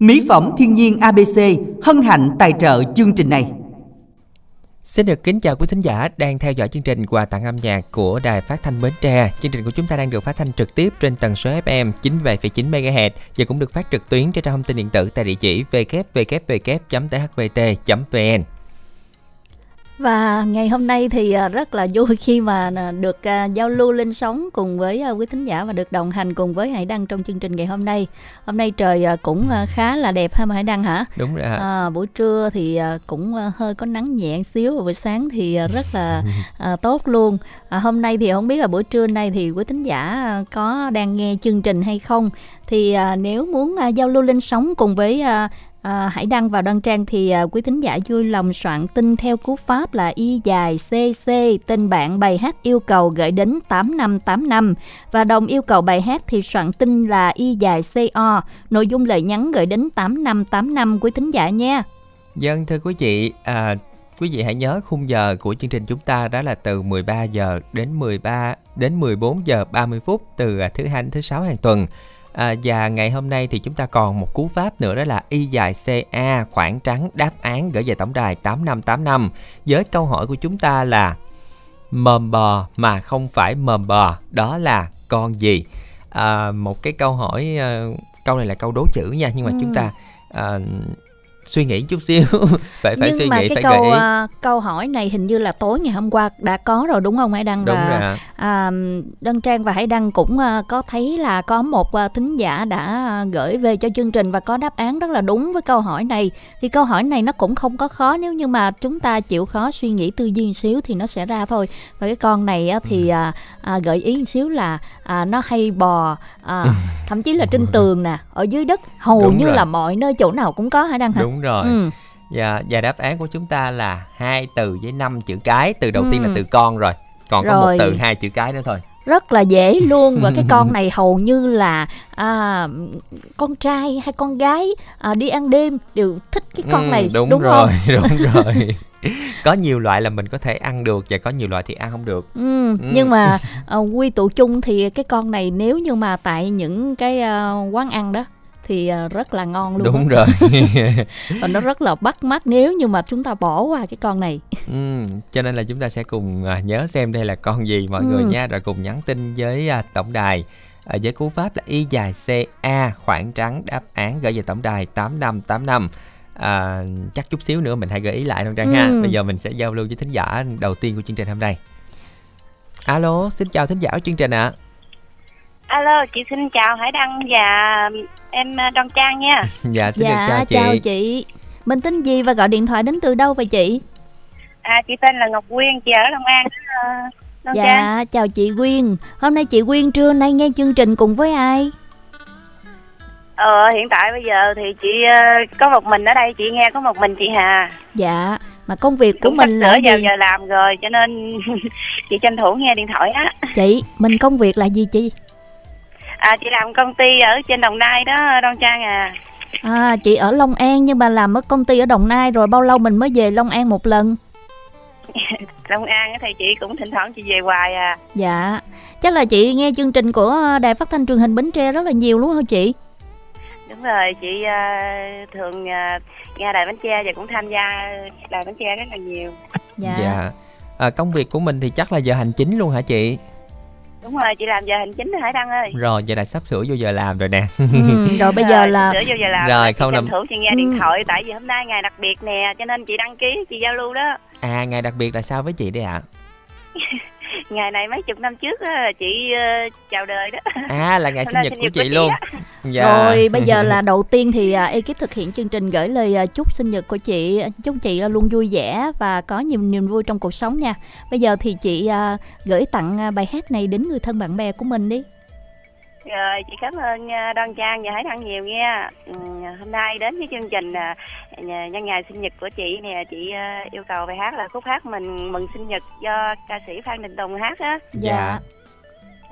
Mỹ phẩm thiên nhiên ABC hân hạnh tài trợ chương trình này. Xin được kính chào quý thính giả đang theo dõi chương trình quà tặng âm nhạc của Đài Phát thanh Bến Tre. Chương trình của chúng ta đang được phát thanh trực tiếp trên tần số FM 97,9 MHz và cũng được phát trực tuyến trên trang thông tin điện tử tại địa chỉ www.thvt.vn. Và ngày hôm nay thì à, rất là vui khi mà à, được à, giao lưu lên sóng cùng với quý thính giả và được đồng hành cùng với Hải Đăng trong chương trình ngày hôm nay. Hôm nay trời cũng khá là đẹp ha mà Hải Đăng hả? Đúng rồi. À, buổi trưa thì cũng hơi có nắng nhẹ xíu và buổi sáng thì rất là tốt luôn. À, hôm nay thì không biết là buổi trưa nay thì quý thính giả có đang nghe chương trình hay không? Thì nếu muốn giao lưu lên sóng cùng với à, hãy đăng vào đăng trang thì à, quý thính giả vui lòng soạn tin theo cú pháp là y dài cc tên bạn bài hát yêu cầu gửi đến 8585 và đồng yêu cầu bài hát thì soạn tin là y dài co nội dung lời nhắn gửi đến 8585 quý thính giả nha. Dân vâng, thưa quý vị, à, quý vị hãy nhớ khung giờ của chương trình chúng ta đó là từ 13 giờ đến 13 đến 14 giờ 30 phút từ à, thứ hai đến thứ sáu hàng tuần. À, và ngày hôm nay thì chúng ta còn một cú pháp nữa đó là y dài CA khoảng trắng đáp án gửi về tổng đài 8585 với câu hỏi của chúng ta là mờm bò mà không phải mờm bò đó là con gì à, một cái câu hỏi uh, câu này là câu đố chữ nha nhưng mà ừ. chúng ta uh, suy nghĩ chút xíu. Phải phải Nhưng suy mà nghĩ cái phải câu, gợi ý uh, câu hỏi này hình như là tối ngày hôm qua đã có rồi đúng không? Hải Đăng đúng và rồi à, Đăng Trang và Hải Đăng cũng có thấy là có một thính giả đã gửi về cho chương trình và có đáp án rất là đúng với câu hỏi này. Thì câu hỏi này nó cũng không có khó nếu như mà chúng ta chịu khó suy nghĩ tư duy xíu thì nó sẽ ra thôi. Và cái con này uh, thì uh, uh, gợi ý một xíu là uh, nó hay bò uh, thậm chí là trên tường nè ở dưới đất. Hầu Đúng như rồi. là mọi nơi chỗ nào cũng có Hải Đăng hả? Đúng rồi Ừ. và và đáp án của chúng ta là hai từ với năm chữ cái từ đầu tiên là Ừ. từ con rồi còn có một Rồi. từ hai chữ cái nữa thôi rất là dễ luôn và cái con này hầu như là à, con trai hay con gái à, đi ăn đêm đều thích cái con Ừ, này đúng, đúng, rồi không đúng rồi có nhiều loại là mình có thể ăn được và có nhiều loại thì ăn không được ừ, Ừ. nhưng mà à, quy tụ chung thì cái con này nếu như mà tại những cái à, quán ăn đó thì à, rất là ngon luôn đúng á. rồi. Và nó rất là bắt mắt nếu như mà chúng ta bỏ qua cái con này. Ừ, cho nên là chúng ta sẽ cùng à, nhớ xem đây là con gì mọi Ừ. người nha. Rồi cùng nhắn tin với à, tổng đài à, với cú pháp là y dài ca khoảng trắng đáp án gửi về tổng đài 8585 à, chắc chút xíu nữa mình hãy gợi ý lại không trang ha. Ừ. bây giờ mình sẽ giao lưu với thính giả đầu tiên của chương trình hôm nay. Alo xin chào thính giả của chương trình ạ Alo, chị xin chào Hải Đăng và em ờ, Đoan Trang nha. dạ xin được dạ chào chị chào chị mình tên gì và gọi điện thoại đến từ đâu vậy chị À, chị tên là Ngọc Quyên, chị ở Long An. đó, ờ, Đoan Trang. Dạ, chào chị Quyên. Hôm nay chị Quyên trưa nay nghe chương trình cùng với ai? Ờ, hiện tại bây giờ thì chị ờ, có một mình ở đây, chị nghe có một mình chị Hà. Dạ, mà công việc của sắp mình là gì? giờ làm rồi, cho nên chị tranh thủ nghe điện thoại á. Chị, mình công việc là gì chị? À, chị làm công ty ở trên Đồng Nai đó, Đoan Trang à. À, chị ở Long An nhưng mà làm ở công ty ở Đồng Nai rồi bao lâu mình mới về Long An một lần? Long An á thì chị cũng thỉnh thoảng chị về hoài à. Dạ, chắc là chị nghe chương trình của Đài Phát thanh Truyền hình Bến Tre rất là nhiều đúng không chị? Đúng rồi, chị ờ, thường ờ, nghe Đài Bến Tre và cũng tham gia Đài Bến Tre rất là nhiều. Dạ. dạ à, công việc của mình thì chắc là giờ hành chính luôn hả chị Đúng rồi, chị làm giờ hành chính Hải Đăng ơi. rồi vậy là sắp sửa vô giờ làm rồi nè Ừ, rồi bây giờ là sửa vô giờ làm Rồi, không làm- thủ chị nghe Ừ. điện thoại tại vì hôm nay ngày đặc biệt nè cho nên chị đăng ký chị giao lưu đó à ngày đặc biệt là sao với chị đây ạ ngày này mấy chục năm trước á, chị ờ, chào đời đó. À là ngày sinh nhật sinh của nhật chị của chị luôn. á. dạ. Rồi bây giờ là đầu tiên thì à, ekip thực hiện chương trình gửi lời à, chúc sinh nhật của chị. Chúc chị à, luôn vui vẻ và có nhiều niềm vui trong cuộc sống nha. Bây giờ thì chị à, gửi tặng à, bài hát này đến người thân bạn bè của mình đi rồi chị cảm ơn ờ, đoan trang và hải đăng nhiều nha. Ừ, hôm nay đến với chương trình à, nhân ngày sinh nhật của chị nè chị ờ, yêu cầu bài hát là khúc hát mình mừng sinh nhật do ca sĩ phan đình tùng hát á. Dạ.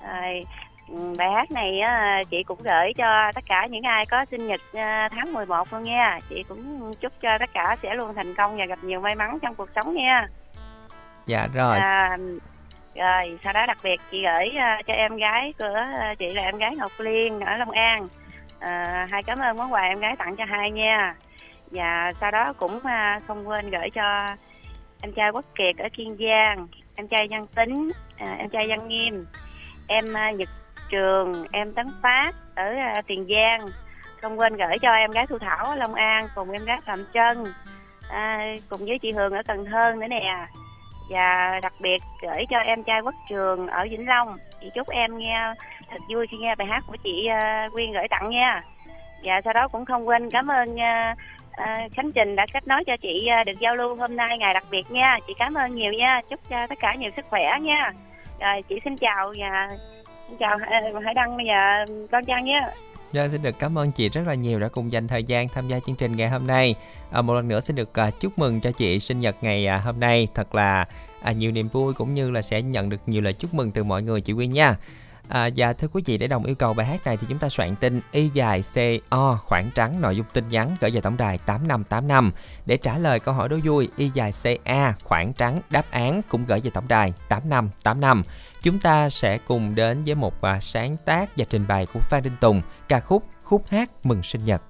Rồi, ừ, bài hát này á, chị cũng gửi cho tất cả những ai có sinh nhật à, tháng 11 luôn nha. Chị cũng chúc cho tất cả sẽ luôn thành công và gặp nhiều may mắn trong cuộc sống nha. dạ rồi. À, rồi, sau đó đặc biệt chị gửi uh, cho em gái của uh, chị là em gái Ngọc Liên ở Long An. uh, hai cảm ơn món quà em gái tặng cho hai nha. Và sau đó cũng uh, không quên gửi cho em trai Quốc Kiệt ở Kiên Giang em trai Văn Tính uh, em trai Văn Nghiêm em uh, Nhật Trường em Tấn Phát ở uh, Tiền Giang. Không quên gửi cho em gái Thu Thảo ở Long An cùng em gái Phạm Trân à, cùng với chị Hường ở Cần Thơ nữa nè và đặc biệt gửi cho em trai Quốc Trường ở Vĩnh Long. Chị chúc em nghe thật vui khi nghe bài hát của chị ờ, Quyên gửi tặng nha. Và sau đó cũng không quên cảm ơn ờ, ờ, Khánh Trình đã kết nối cho chị được giao lưu hôm nay ngày đặc biệt nha. Chị cảm ơn nhiều nha. Chúc cho tất cả nhiều sức khỏe nha. Rồi chị xin chào và xin chào Hải Đăng và con Trang nhé Dạ, xin được cảm ơn chị rất là nhiều đã cùng dành thời gian tham gia chương trình ngày hôm nay. À, một lần nữa xin được à, chúc mừng cho chị sinh nhật ngày à, hôm nay thật là à, nhiều niềm vui cũng như là sẽ nhận được nhiều lời chúc mừng từ mọi người chị Quyên nha. À, và thưa quý vị để đồng yêu cầu bài hát này thì chúng ta soạn tin y dài co khoảng trắng nội dung tin nhắn gửi về tổng đài 8585 để trả lời câu hỏi đố vui y dài ca khoảng trắng đáp án cũng gửi về tổng đài 8585 chúng ta sẽ cùng đến với một à, sáng tác và trình bày của Phan Đinh Tùng ca khúc khúc hát mừng sinh nhật.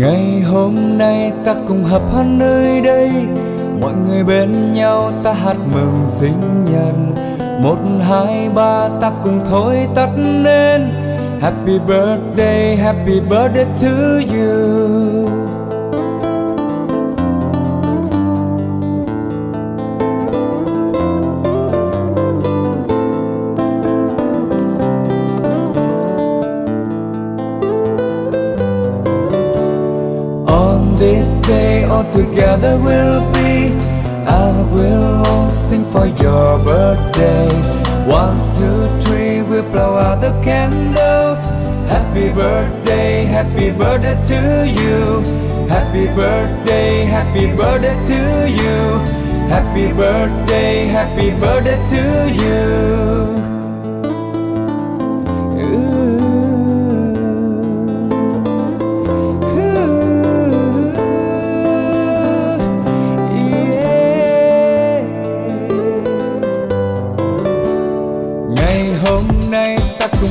Ngày hôm nay ta cùng hợp hát nơi đây. Mọi người bên nhau ta hát mừng sinh nhật. Một, hai, ba, ta cùng thôi tắt nên. happy birthday happy birthday to you. Together we'll be. I will all sing for your birthday. One, two, three, we'll blow out the candles. Happy birthday, happy birthday to you. Happy birthday, happy birthday to you. Happy birthday, happy birthday to you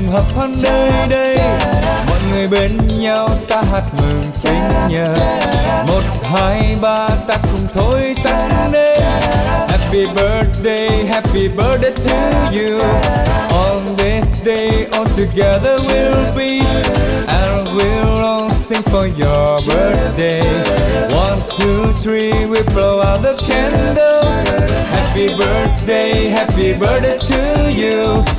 hợp hát nơi đây. mọi người bên nhau ta hát mừng sinh nhật. Một hai ba ta cùng thôi tăng lên happy birthday happy birthday to you. On this day all together we'll be and we'll all sing for your birthday. One two three we blow out the candles happy birthday happy birthday to you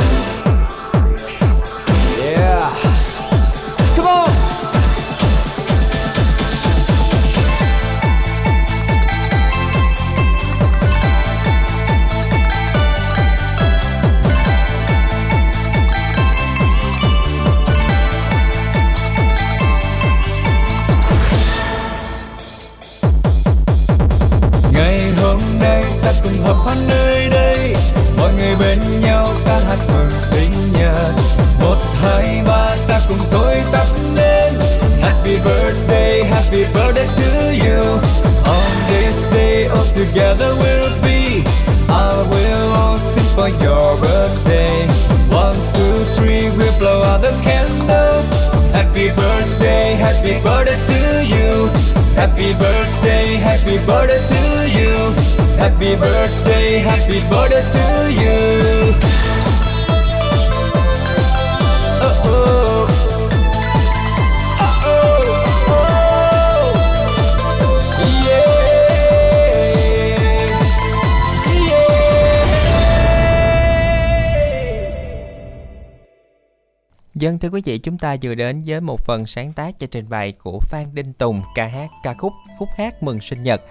Quý vị, chúng ta vừa đến với một phần sáng tác cho trình bày của Phan Đinh Tùng ca hát ca khúc Khúc hát mừng sinh nhật.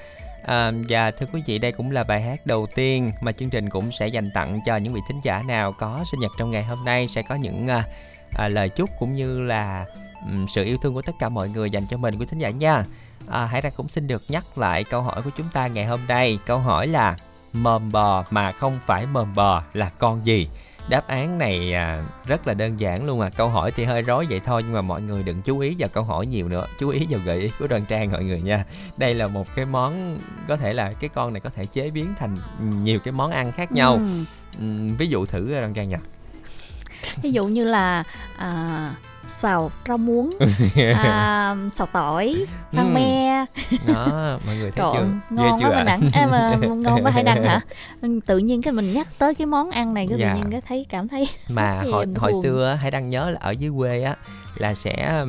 À, và thưa quý vị, đây cũng là bài hát đầu tiên mà chương trình cũng sẽ dành tặng cho những vị thính giả nào có sinh nhật trong ngày hôm nay sẽ có những à, à, lời chúc cũng như là um, sự yêu thương của tất cả mọi người dành cho mình quý thính giả nha. à, hãy ra cũng xin được nhắc lại câu hỏi của chúng ta ngày hôm nay Câu hỏi là mầm bò mà không phải mầm bò là con gì? Đáp án này à, rất là đơn giản luôn à. Câu hỏi thì hơi rối vậy thôi Nhưng mà mọi người đừng chú ý vào câu hỏi nhiều nữa. Chú ý vào gợi ý của đoàn trang mọi người nha. Đây là một cái món Có thể là cái con này có thể chế biến thành nhiều cái món ăn khác nhau. Ừ. Ví dụ thử đoàn trang nha ví dụ như là à, xào rau muống à, xào tỏi rang Ừ. me. Đó mọi người thấy chưa? trộn Ghê ngon chưa quá mình đặng à, mà ngon quá hay đăng hả? Tự nhiên cái mình nhắc tới cái món ăn này cái Dạ. tự nhiên cái thấy cảm thấy mà hồi hồi buồn. xưa hãy đang nhớ là ở dưới quê á là sẽ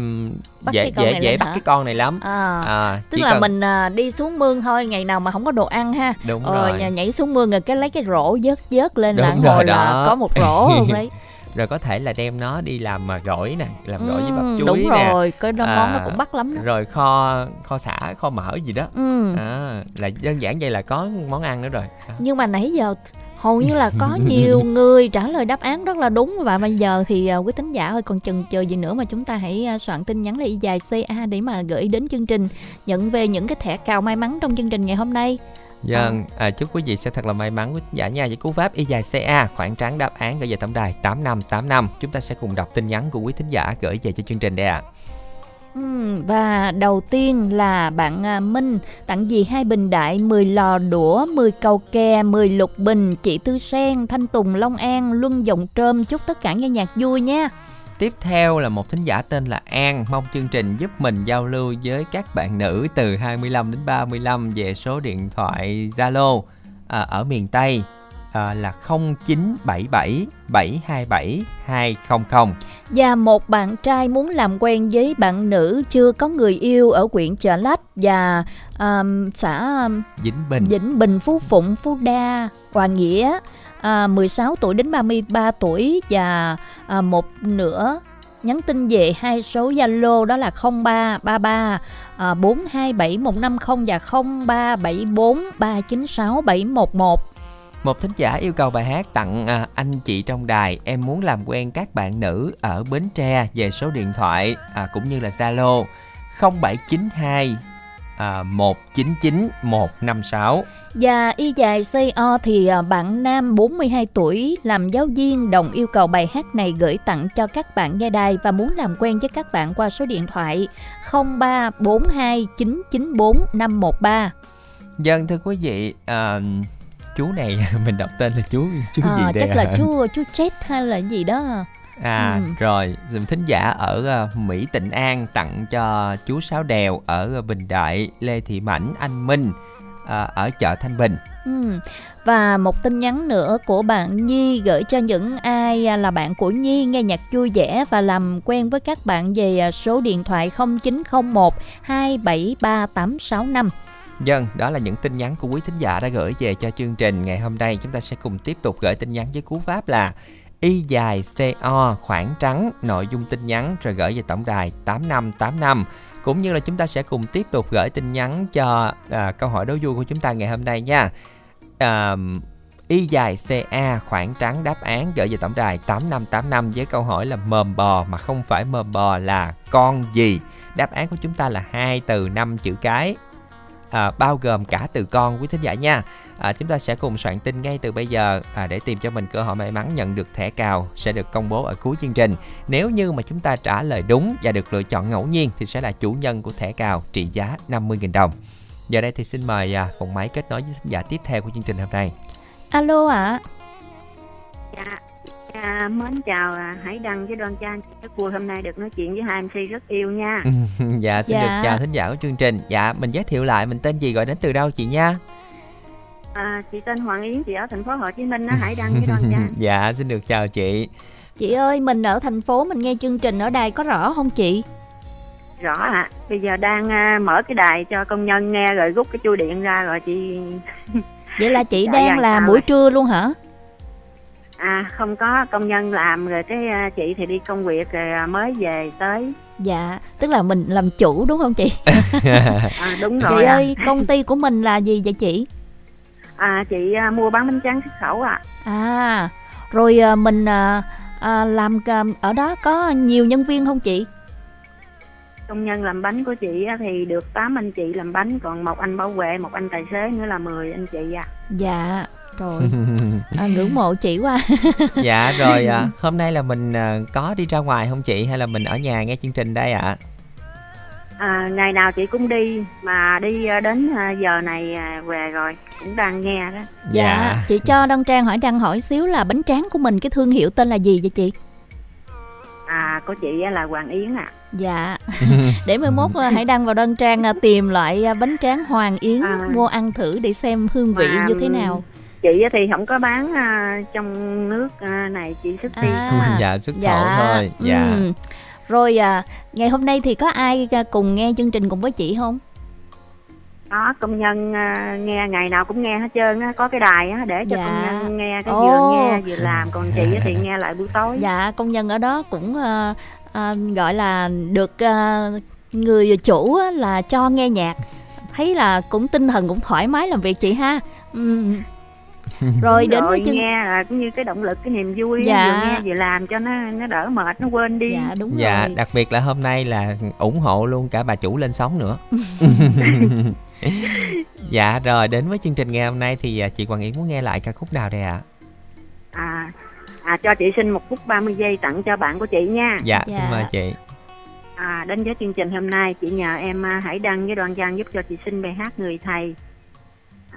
Bắt dễ dễ dễ bắt hả? cái con này lắm. À, à, tức là cần- mình à, đi xuống mương thôi ngày nào mà không có đồ ăn ha. Đúng rồi rồi. nhảy xuống mương rồi cái lấy cái rổ vớt vớt lên là Đúng là đó. có một rổ luôn đấy rồi có thể là đem nó đi làm mà gỏi nè làm gỏi với bắp Ừ, chuối đúng nè. rồi cái đó món nó À, cũng bắt lắm đó. rồi kho kho xả kho mỡ gì đó. Ừ. à, là đơn giản vậy là có món ăn nữa rồi. À, nhưng mà nãy giờ hầu như là có nhiều người trả lời đáp án rất là đúng và bây giờ thì uh, quý thính giả ơi còn chần chờ gì nữa mà chúng ta hãy à, soạn tin nhắn là y dài ca để mà gửi đến chương trình nhận về những cái thẻ cào may mắn trong chương trình ngày hôm nay dân à, chúc quý vị sẽ thật là may mắn quý giả nha với cú pháp y dài CA khoảng trắng đáp án gửi về tổng đài 8585 chúng ta sẽ cùng đọc tin nhắn của quý thính giả gửi về cho chương trình đây ạ. Ừm, và đầu tiên là bạn à, Minh tặng gì hai bình đại 10 lò đũa 10 cầu kè 10 lục bình chị Tư Sen Thanh Tùng Long An Luân Dòng Trơm. Chúc tất cả nghe nhạc vui nha. Tiếp theo là một thính giả tên là An Mong chương trình giúp mình giao lưu với các bạn nữ từ 25 đến 35 về số điện thoại Zalo à, ở miền Tây à, là 0977 727 200 Và một bạn trai muốn làm quen với bạn nữ chưa có người yêu ở huyện Chợ Lách và um, xã um, Vĩnh Bình. Vĩnh Bình, Phú Phụng, Phú Đa, Hòa Nghĩa, à, 16 tuổi đến 33 tuổi và à, một nửa nhắn tin về hai số Zalo đó là 0333 à, 427 150 và 0374 396 711. Một thính giả yêu cầu bài hát tặng à, anh chị trong đài Em muốn làm quen các bạn nữ ở Bến Tre về số điện thoại à, cũng như là Zalo 0792 à, 199 156 Và y dài CO thì à, bạn nam 42 tuổi làm giáo viên đồng yêu cầu bài hát này gửi tặng cho các bạn nghe đài và muốn làm quen với các bạn qua số điện thoại 0342 994 513. Dân thưa quý vị à, Chú này mình đọc tên là chú chú gì À, đây chắc là chú chú chết hay là gì đó. À Ừ. rồi thính giả ở à, Mỹ Tịnh An tặng cho chú Sáu Đèo ở Bình Đại Lê Thị Mảnh Anh Minh à, ở chợ Thanh Bình Ừ. Và một tin nhắn nữa của bạn Nhi gửi cho những ai à, là bạn của Nhi nghe nhạc vui vẻ và làm quen với các bạn về à, số điện thoại 0901 273865. Dân, đó là những tin nhắn của quý thính giả đã gửi về cho chương trình ngày hôm nay. Chúng ta sẽ cùng tiếp tục gửi tin nhắn với cú pháp là Y dài CO khoảng trắng nội dung tin nhắn rồi gửi về tổng đài 8585 cũng như là chúng ta sẽ cùng tiếp tục gửi tin nhắn cho à, câu hỏi đố vui của chúng ta ngày hôm nay nha. À, Y dài CA khoảng trắng đáp án gửi về tổng đài 8585 với câu hỏi là mờm bò mà không phải mờm bò là con gì? Đáp án của chúng ta là hai từ năm chữ cái à, bao gồm cả từ con quý thính giả nha. À, chúng ta sẽ cùng soạn tin ngay từ bây giờ à, để tìm cho mình cơ hội may mắn nhận được thẻ cào sẽ được công bố ở cuối chương trình. Nếu như mà chúng ta trả lời đúng và được lựa chọn ngẫu nhiên thì sẽ là chủ nhân của thẻ cào trị giá 50.000 đồng. Giờ đây thì xin mời à, phòng máy kết nối với thính giả tiếp theo của chương trình hôm nay. Alo ạ. Dạ, dạ mến chào à, Hải Đăng với Đoan Trang rất vui hôm nay được nói chuyện với hai MC rất yêu nha dạ xin Dạ. được chào thính giả của chương trình. Dạ mình giới thiệu lại mình tên gì gọi đến từ đâu chị nha. à, chị tên Hoàng Yến chị ở thành phố Hồ Chí Minh đó Hải Đăng với Đoan Trang dạ xin được chào chị. Chị ơi, mình ở thành phố mình nghe chương trình ở đài có rõ không chị? rõ ạ bây giờ đang à, mở cái đài cho công nhân nghe rồi rút cái chui điện ra rồi chị Vậy là chị Dạ, đang dạ, chào buổi trưa luôn hả? À không có công nhân làm rồi cái à, chị thì đi công việc rồi à, mới về tới Dạ, tức là mình làm chủ đúng không chị? à, đúng rồi chị ạ. ơi, công ty của mình là gì vậy chị? à, chị à, mua bán bánh tráng xuất khẩu ạ À, rồi à, mình à, à, làm à, ở đó có nhiều nhân viên không chị? công nhân làm bánh của chị thì được 8 anh chị làm bánh còn một anh bảo vệ một anh tài xế nữa là 10 anh chị à dạ rồi à, ngưỡng mộ chị quá. Dạ rồi à, hôm nay là mình à, có đi ra ngoài không chị? Hay là mình ở nhà nghe chương trình đây ạ? À? À, ngày nào chị cũng đi mà đi à, đến à, giờ này về rồi cũng đang nghe đó. Dạ, dạ. chị cho đăng trang hỏi đăng hỏi xíu là bánh tráng của mình cái thương hiệu tên là gì vậy chị? À của chị là hoàng yến à dạ. Để mai mốt hãy đăng vào đăng trang tìm loại bánh tráng hoàng yến à, mua ăn thử để xem hương vị như thế nào chị thì không có bán trong nước này chị xuất đi à, dạ xuất khẩu dạ. thôi dạ ừ. Rồi à, ngày hôm nay thì có ai à, cùng nghe chương trình cùng với chị không? Có công nhân à, nghe ngày nào cũng nghe hết trơn á, có cái đài á để cho dạ. công nhân nghe cái oh. vừa nghe vừa làm, còn chị thì nghe lại buổi tối. Dạ, công nhân ở đó cũng à, à, gọi là được à, người chủ á, là cho nghe nhạc, thấy là cũng tinh thần cũng thoải mái làm việc chị ha. Ừ. rồi đến với chương... nghe là cũng như cái động lực cái niềm vui dạ. vừa nghe vừa làm cho nó nó đỡ mệt nó quên đi dạ đúng dạ rồi. đặc biệt là hôm nay là ủng hộ luôn cả bà chủ lên sóng nữa dạ rồi đến với chương trình ngày hôm nay thì à, chị Hoàng Yến muốn nghe lại ca khúc nào đây ạ à? à à cho chị xin một phút 30 giây tặng cho bạn của chị nha dạ, dạ. xin mời chị à đến với chương trình hôm nay chị nhờ em à, hãy đăng với đoàn trang giúp cho chị xin bài hát người thầy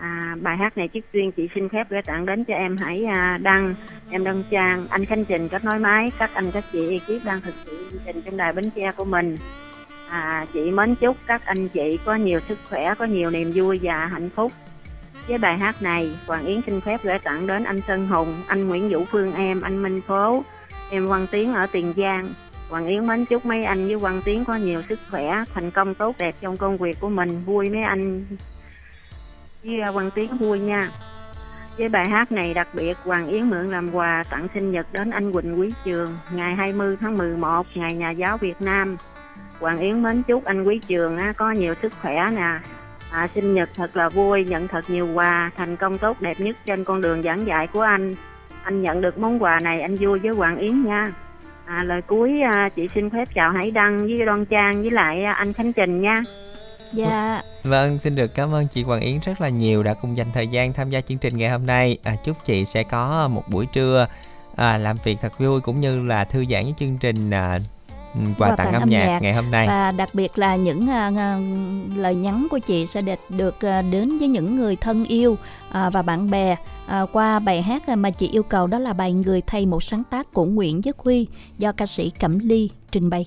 à, bài hát này chiếc duyên chị xin phép gửi tặng đến cho em hãy à, đăng em đăng trang anh khánh trình kết nối máy các anh các chị ekip đang thực hiện chương trình trong đài bến tre của mình. À, chị mến chúc các anh chị có nhiều sức khỏe có nhiều niềm vui và hạnh phúc. Với bài hát này hoàng yến xin phép gửi tặng đến anh sơn hùng anh nguyễn vũ phương em anh minh phố em văn tiến ở tiền giang. Hoàng Yến mến chúc mấy anh với Quang Tiến có nhiều sức khỏe, thành công tốt đẹp trong công việc của mình, vui mấy anh với Hoàng Tiến vui nha. Với bài hát này đặc biệt Hoàng Yến mượn làm quà tặng sinh nhật đến anh Quỳnh Quý Trường ngày 20 tháng 11 ngày nhà giáo Việt Nam. Hoàng Yến mến chúc anh Quý Trường có nhiều sức khỏe nè. À, sinh nhật thật là vui nhận thật nhiều quà thành công tốt đẹp nhất trên con đường giảng dạy của anh. Anh nhận được món quà này anh vui với Hoàng Yến nha. À, lời cuối à, chị xin phép chào Hải Đăng với Đoan Trang với lại à, anh Khánh Trình nha. Dạ. Vâng, xin được cảm ơn chị Hoàng Yến rất là nhiều đã cùng dành thời gian tham gia chương trình ngày hôm nay. À, chúc chị sẽ có một buổi trưa à, làm việc thật vui cũng như là thư giãn với chương trình à, quà, quà tặng, tặng âm, nhạc, nhạc ngày hôm nay và đặc biệt là những uh, lời nhắn của chị sẽ được được uh, đến với những người thân yêu uh, và bạn bè uh, qua bài hát mà chị yêu cầu đó là bài người thầy một sáng tác của Nguyễn Nhất Huy do ca sĩ Cẩm Ly trình bày.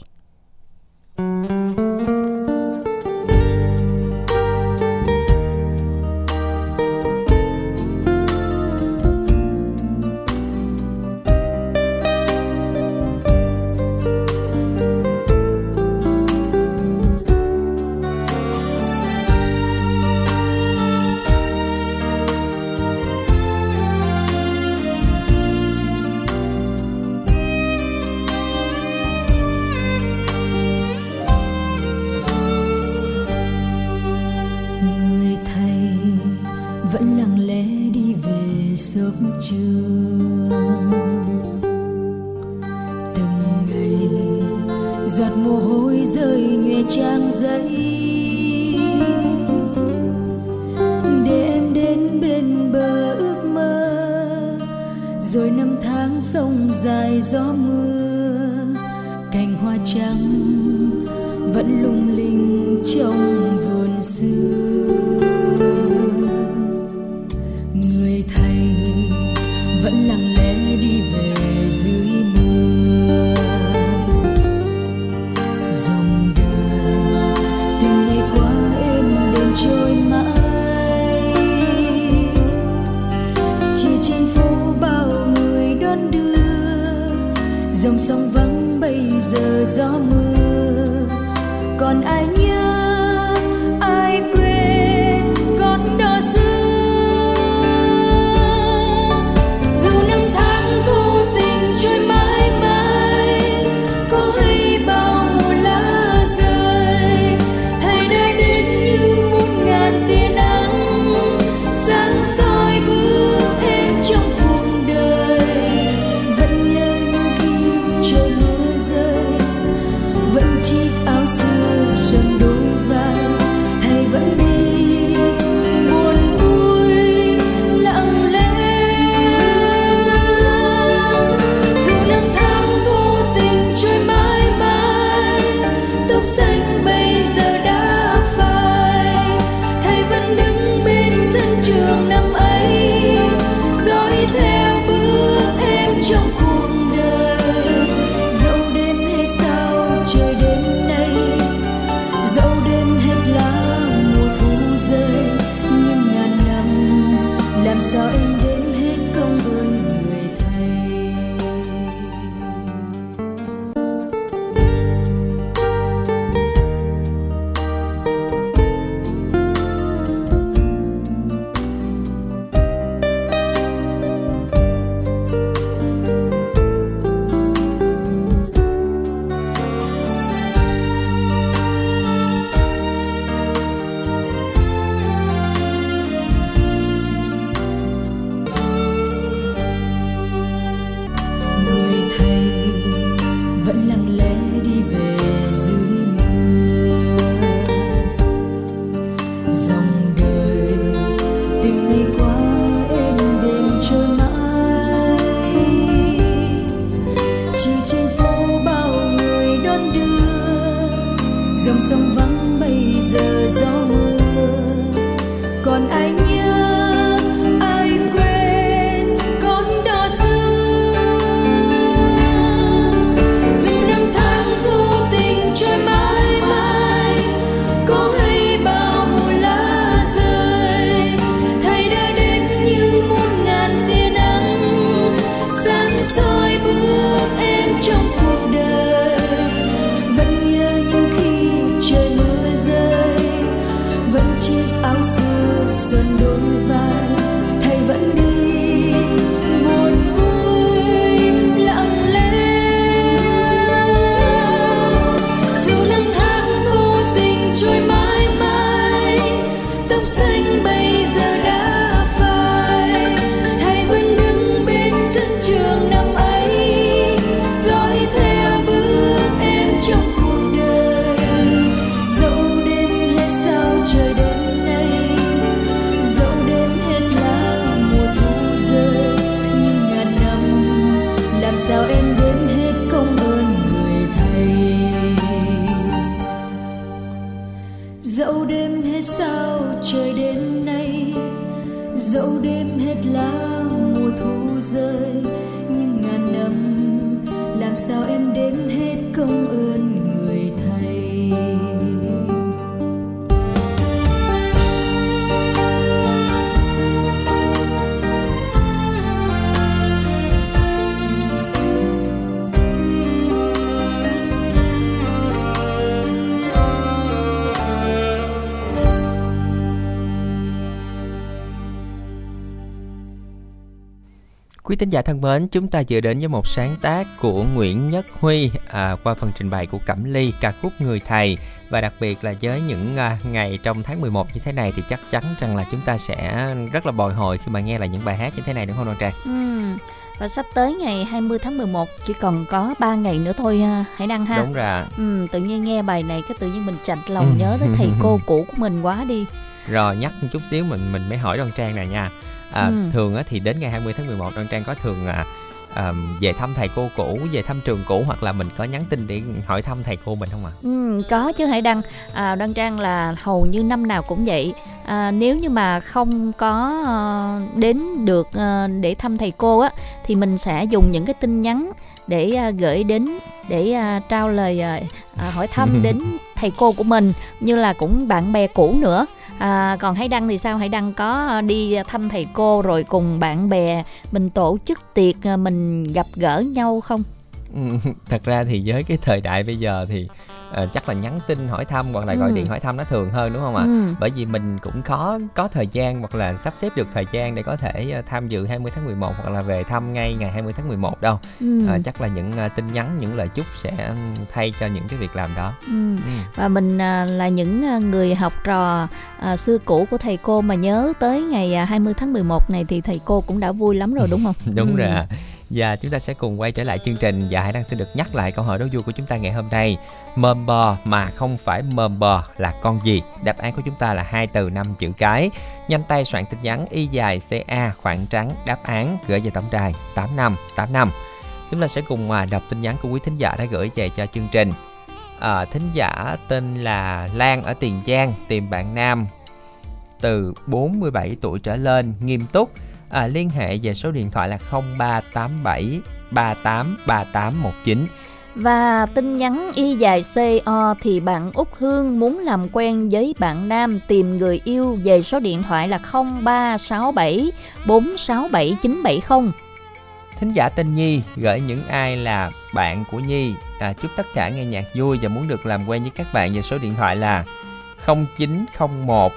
Sao em đếm hết công ơn Quý tín giả thân mến, chúng ta vừa đến với một sáng tác của Nguyễn Nhất Huy à, qua phần trình bày của Cẩm Ly ca khúc Người Thầy và đặc biệt là với những à, ngày trong tháng 11 như thế này thì chắc chắn rằng là chúng ta sẽ rất là bồi hồi khi mà nghe lại những bài hát như thế này đúng không Đoan Trang? Ừ. Và sắp tới ngày 20 tháng 11 chỉ còn có 3 ngày nữa thôi ha, hãy đăng ha. Đúng rồi. Ừ, tự nhiên nghe bài này cái tự nhiên mình chạnh lòng nhớ tới thầy cô cũ của mình quá đi. Rồi nhắc một chút xíu mình mình mới hỏi Đoan Trang này nha. À, Ừ. Thường á, thì đến ngày 20 tháng 11 Đoan Trang có thường à, à, về thăm thầy cô cũ, về thăm trường cũ hoặc là mình có nhắn tin để hỏi thăm thầy cô mình không ạ? À? Ừ, có chứ Hải Đăng à, Đăng Trang là hầu như năm nào cũng vậy à, Nếu như mà không có ờ, đến được ờ, để thăm thầy cô á Thì mình sẽ dùng những cái tin nhắn để à, gửi đến để à, trao lời à, à, hỏi thăm đến thầy cô của mình như là cũng bạn bè cũ nữa à, còn hãy Đăng thì sao? Hãy Đăng có ờ, đi thăm thầy cô rồi cùng bạn bè mình tổ chức tiệc ờ, mình gặp gỡ nhau không? Ừ, thật ra thì với cái thời đại bây giờ thì ờ, chắc là nhắn tin hỏi thăm hoặc là gọi Ừ. điện hỏi thăm nó thường hơn đúng không ạ? Ừ. Bởi vì mình cũng có có thời gian hoặc là sắp xếp được thời gian để có thể ờ, tham dự 20 tháng 11 hoặc là về thăm ngay ngày 20 tháng 11 đâu. Ừ. Ờ, chắc là những tin nhắn, những lời chúc sẽ thay cho những cái việc làm đó. Ừ. Ừ. và mình à, là những à, người học trò à, xưa cũ của thầy cô mà nhớ tới ngày à, 20 tháng 11 này thì thầy cô cũng đã vui lắm rồi đúng không? Đúng Ừ. rồi. Và chúng ta sẽ cùng quay trở lại chương trình và Hải Đăng xin được nhắc lại câu hỏi đố vui của chúng ta ngày hôm nay. Mờm bò mà không phải mờm bò là con gì? Đáp án của chúng ta là hai từ năm chữ cái. Nhanh tay soạn tin nhắn y dài CA khoảng trắng đáp án gửi về tổng đài 8585. Chúng ta sẽ cùng à, đọc tin nhắn của quý thính giả đã gửi về cho chương trình. À, thính giả tên là Lan ở Tiền Giang tìm bạn nam từ 47 tuổi trở lên nghiêm túc à, liên hệ về số điện thoại là 0387 383819 và tin nhắn y dài CO thì bạn Úc Hương muốn làm quen với bạn nam tìm người yêu về số điện thoại là 0367 467 970. Thính giả tên Nhi gửi những ai là bạn của Nhi à, chúc tất cả nghe nhạc vui và muốn được làm quen với các bạn về số điện thoại là 0901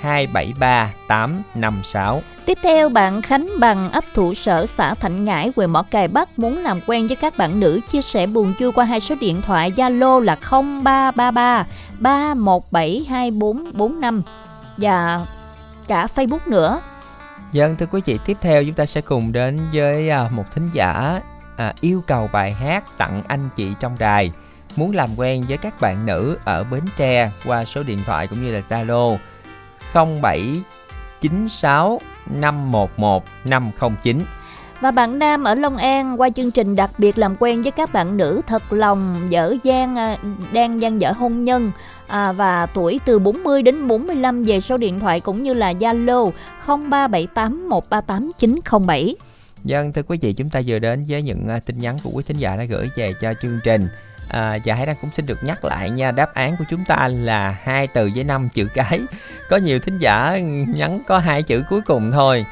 273 856 Tiếp theo bạn Khánh Bằng ấp thủ sở xã Thạnh Ngãi huyện Mỏ Cày Bắc muốn làm quen với các bạn nữ chia sẻ buồn vui qua hai số điện thoại Zalo là 0333 317 2445 và cả Facebook nữa. Dân thưa quý vị, tiếp theo chúng ta sẽ cùng đến với à, một thính giả à, yêu cầu bài hát tặng anh chị trong đài. Muốn làm quen với các bạn nữ ở Bến Tre qua số điện thoại cũng như là Zalo 0796 511 509. Và bạn Nam ở Long An qua chương trình đặc biệt làm quen với các bạn nữ thật lòng dở dang à, đang dang dở hôn nhân à, và tuổi từ 40 đến 45 về số điện thoại cũng như là Zalo 0378 138 907. Dân thưa quý vị, chúng ta vừa đến với những à, tin nhắn của quý thính giả đã gửi về cho chương trình. À, và Hải Đăng cũng xin được nhắc lại nha Đáp án của chúng ta là hai từ với năm chữ cái. Có nhiều thính giả nhắn có hai chữ cuối cùng thôi.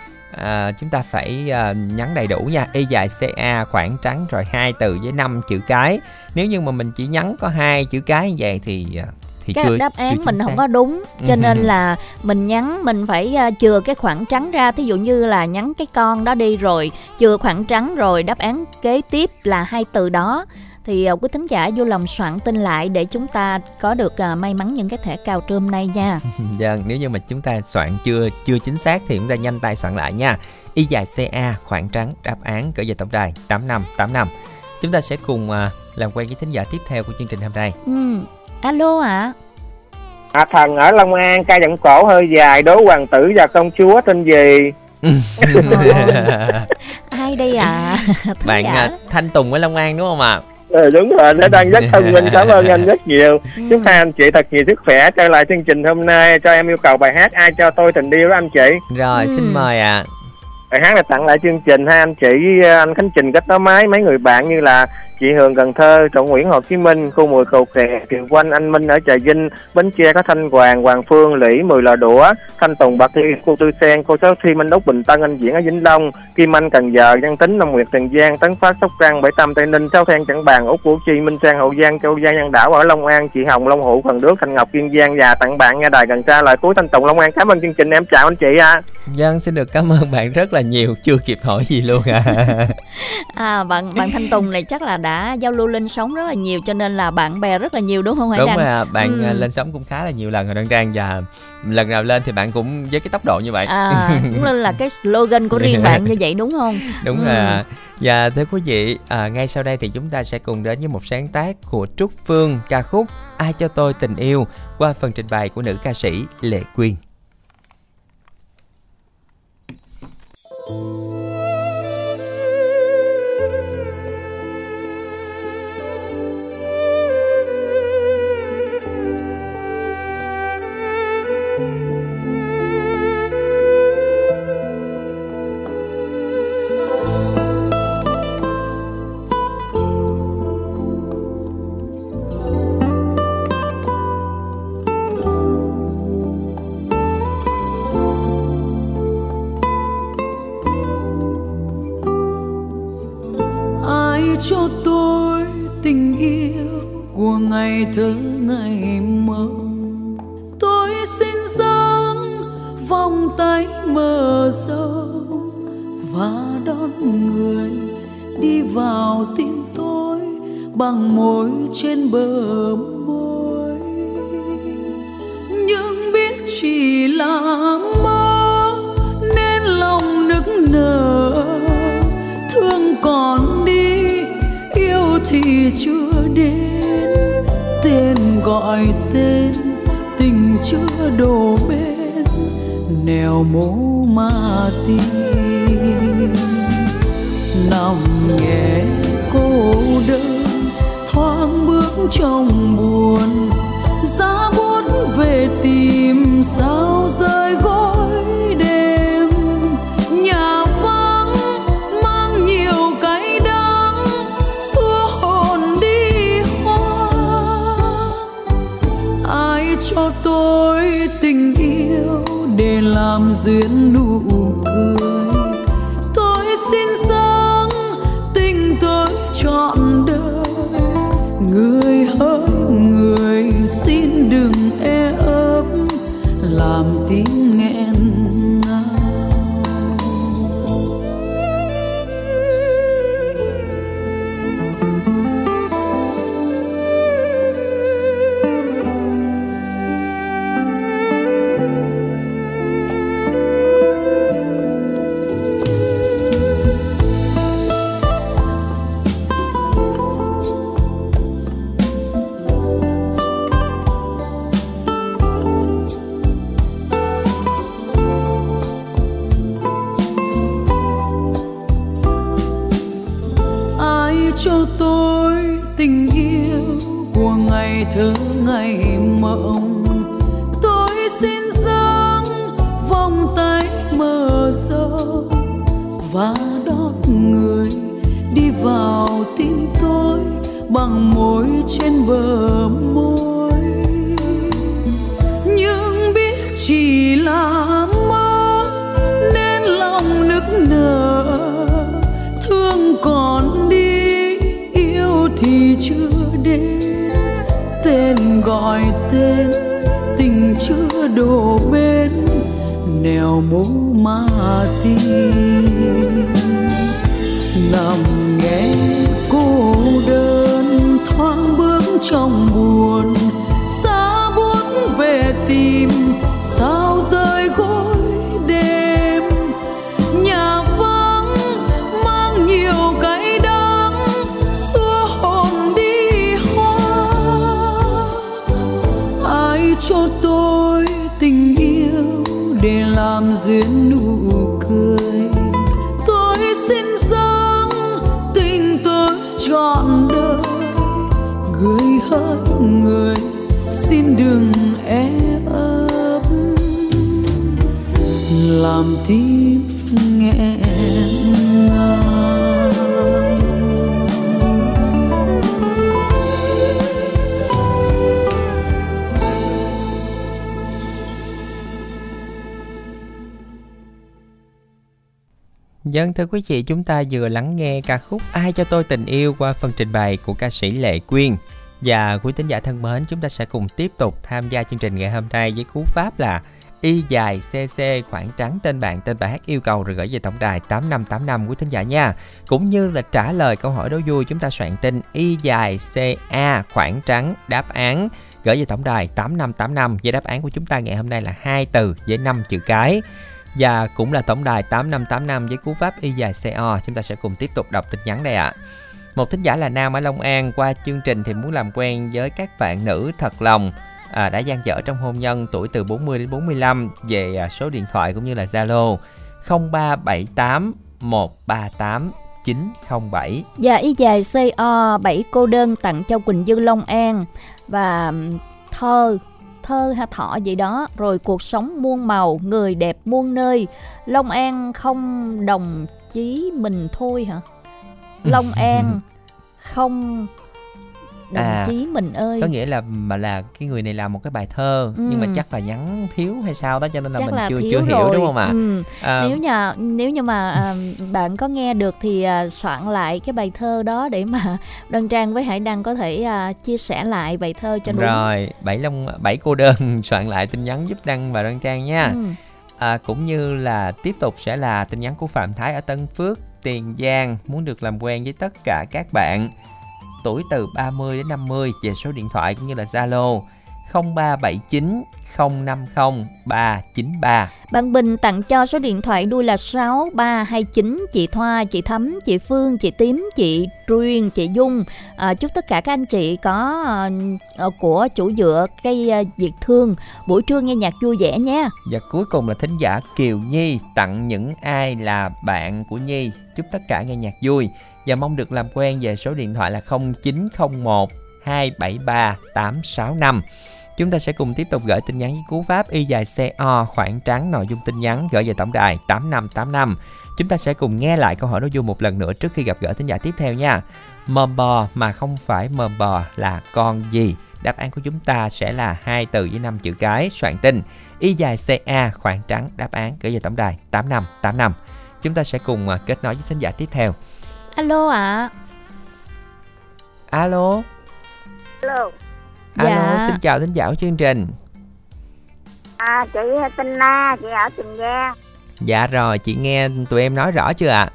À, Chúng ta phải à, nhắn đầy đủ nha. Y dài CA khoảng trắng rồi hai từ với năm chữ cái. Nếu như mà mình chỉ nhắn có hai chữ cái như vậy thì à, thì Cái chưa đáp chưa án chính mình không có đúng cho nên là mình nhắn mình phải à, chừa cái khoảng trắng ra. Thí dụ như là nhắn cái con đó đi rồi chừa khoảng trắng rồi đáp án kế tiếp là hai từ đó thì à, quý thính giả vui lòng soạn tin lại để chúng ta có được à, may mắn những cái thẻ cào trơm này nha Vâng, nếu như mà chúng ta soạn chưa chưa chính xác thì chúng ta nhanh tay soạn lại nha. Y dài CA khoảng trắng đáp án gửi về tổng đài 8585. Chúng ta sẽ cùng à, làm quen với thính giả tiếp theo của chương trình hôm nay. ừ. alo ạ À, thần ở Long An ca giọng cổ hơi dài đố hoàng tử và công chúa tên gì ai đây ạ Thính Bạn giả. à, Thanh Tùng ở Long An đúng không ạ? Ừ, đúng rồi nó đang rất thông minh cảm ơn anh rất nhiều Ừ. chúc hai anh chị thật nhiều sức khỏe trở lại chương trình hôm nay cho em yêu cầu bài hát ai cho tôi tình yêu đó anh chị Rồi, Ừ. xin mời ạ. bài hát này tặng lại chương trình hai anh chị anh Khánh Trình kết nối máy mấy người bạn như là chị Hường Cần Thơ, Trọng Nguyễn Hồ Chí Minh, khu mười cầu kè, Kiều Quanh, anh Minh ở Trà Vinh, Bến Tre có Thanh Hoàng, Hoàng Phương, Lĩ, Mười Lò Đũa, Thanh Tùng, Bạc Liêu, cô Tư Sen, cô Sáu Thi Minh Úc, Bình Tân, anh Diễn ở Vĩnh Long, Kim Anh, Cần Giờ, Văn Tính, Long Nguyệt, Tiền Giang, Tấn Phát, Sóc Trăng, Bảy Tâm, Tây Ninh, Sáu Than, Trảng Bàng, Úc Củ Chi, Minh Sang, Hậu Giang, Châu Giang, Nhân Đảo ở Long An, chị Hồng, Long Hữu, Cần Đước, Thanh Ngọc, Kiên Giang và tặng bạn nghe đài gần xa lời cuối Thanh Tùng, Long An. Cảm ơn chương trình em chào anh chị ạ. À. Dân xin được cảm ơn bạn rất là nhiều, chưa kịp hỏi gì luôn à. à bạn bạn Thanh Tùng này chắc là đã giao lưu lên sóng rất là nhiều cho nên là bạn bè rất là nhiều đúng không Hải Đúng Đăng? rồi à, bạn ừ. lên sóng cũng khá là nhiều lần rồi Đăng Trang và lần nào lên thì bạn cũng với cái tốc độ như vậy. À, cũng là cái slogan của riêng bạn như vậy đúng không? Đúng ừ. à. Và thưa quý vị, à, ngay sau đây thì chúng ta sẽ cùng đến với một sáng tác của Trúc Phương ca khúc Ai cho tôi tình yêu qua phần trình bày của nữ ca sĩ Lệ Quyên. thơ tình yêu của ngày thơ ngày mộng tôi xin dâng vòng tay mờ rộng và đón người đi vào tim tôi bằng môi trên bờ môi. Mô ma ti. Nằm nghe cô đơn thoáng bước trong buồn. Dân thưa quý vị, chúng ta vừa lắng nghe ca khúc Ai cho tôi tình yêu qua phần trình bày của ca sĩ Lệ Quyên. Và quý tín giả thân mến, chúng ta sẽ cùng tiếp tục tham gia chương trình ngày hôm nay với cú pháp là Y dài CC khoảng trắng tên bạn tên bài hát yêu cầu rồi gửi về tổng đài 8585 quý thính giả nha. Cũng như là trả lời câu hỏi đố vui chúng ta soạn tin Y dài CA khoảng trắng đáp án gửi về tổng đài 8585 với đáp án của chúng ta ngày hôm nay là hai từ với 5 chữ cái và cũng là tổng đài 8585 với cú pháp y dài CO chúng ta sẽ cùng tiếp tục đọc tin nhắn đây ạ. À. Một thính giả là Nam ở Long An qua chương trình thì muốn làm quen với các bạn nữ thật lòng à, đã gian dở trong hôn nhân tuổi từ 40 đến 45 về à, số điện thoại cũng như là Zalo 0378 138 907. Dạ y dài CO 7 cô đơn tặng cho Quỳnh Dương Long An và thơ thơ ha thọ gì đó. Rồi cuộc sống muôn màu người đẹp muôn nơi. Long an không đồng chí mình thôi hả? Long an không đồng à, chí mình ơi có nghĩa là mà là cái người này làm một cái bài thơ ừ. nhưng mà chắc là nhắn thiếu hay sao đó cho nên là chắc mình là chưa chưa hiểu rồi. đúng không ạ ừ. à, nếu như nếu như mà à, bạn có nghe được thì à, soạn lại cái bài thơ đó để mà đoan trang với hải đăng có thể à, chia sẻ lại bài thơ cho đúng rồi bảy long bảy cô đơn soạn lại tin nhắn giúp đăng và đoan trang nha ừ. à, cũng như là tiếp tục sẽ là tin nhắn của phạm thái ở tân phước tiền giang muốn được làm quen với tất cả các bạn tuổi từ 30 đến 50 về số điện thoại cũng như là Zalo 0379 050 393. Bạn Bình tặng cho số điện thoại đuôi là 6329 chị Thoa, chị Thấm, chị Phương, chị Tím, chị Truyền, chị Dung. À, chúc tất cả các anh chị có uh, của chủ dựa cây uh, Việt Thương buổi trưa nghe nhạc vui vẻ nhé. Và cuối cùng là thính giả Kiều Nhi tặng những ai là bạn của Nhi. Chúc tất cả nghe nhạc vui và mong được làm quen về số điện thoại là 0901 273 865. Chúng ta sẽ cùng tiếp tục gửi tin nhắn với cú pháp y dài CO khoảng trắng nội dung tin nhắn gửi về tổng đài 8585. Chúng ta sẽ cùng nghe lại câu hỏi nội dung một lần nữa trước khi gặp gỡ thính giả tiếp theo nha. Mờ bò mà không phải mờ bò là con gì? Đáp án của chúng ta sẽ là hai từ với năm chữ cái, soạn tin y dài CA khoảng trắng, đáp án gửi về tổng đài 8585. Chúng ta sẽ cùng à, kết nối với thính giả tiếp theo. Alo ạ. À. Alo. Alo. Alo, dạ. xin chào thính giả của chương trình. À, chị tên Na, chị ở Tiền Giang. Dạ rồi, chị nghe tụi em nói rõ chưa ạ?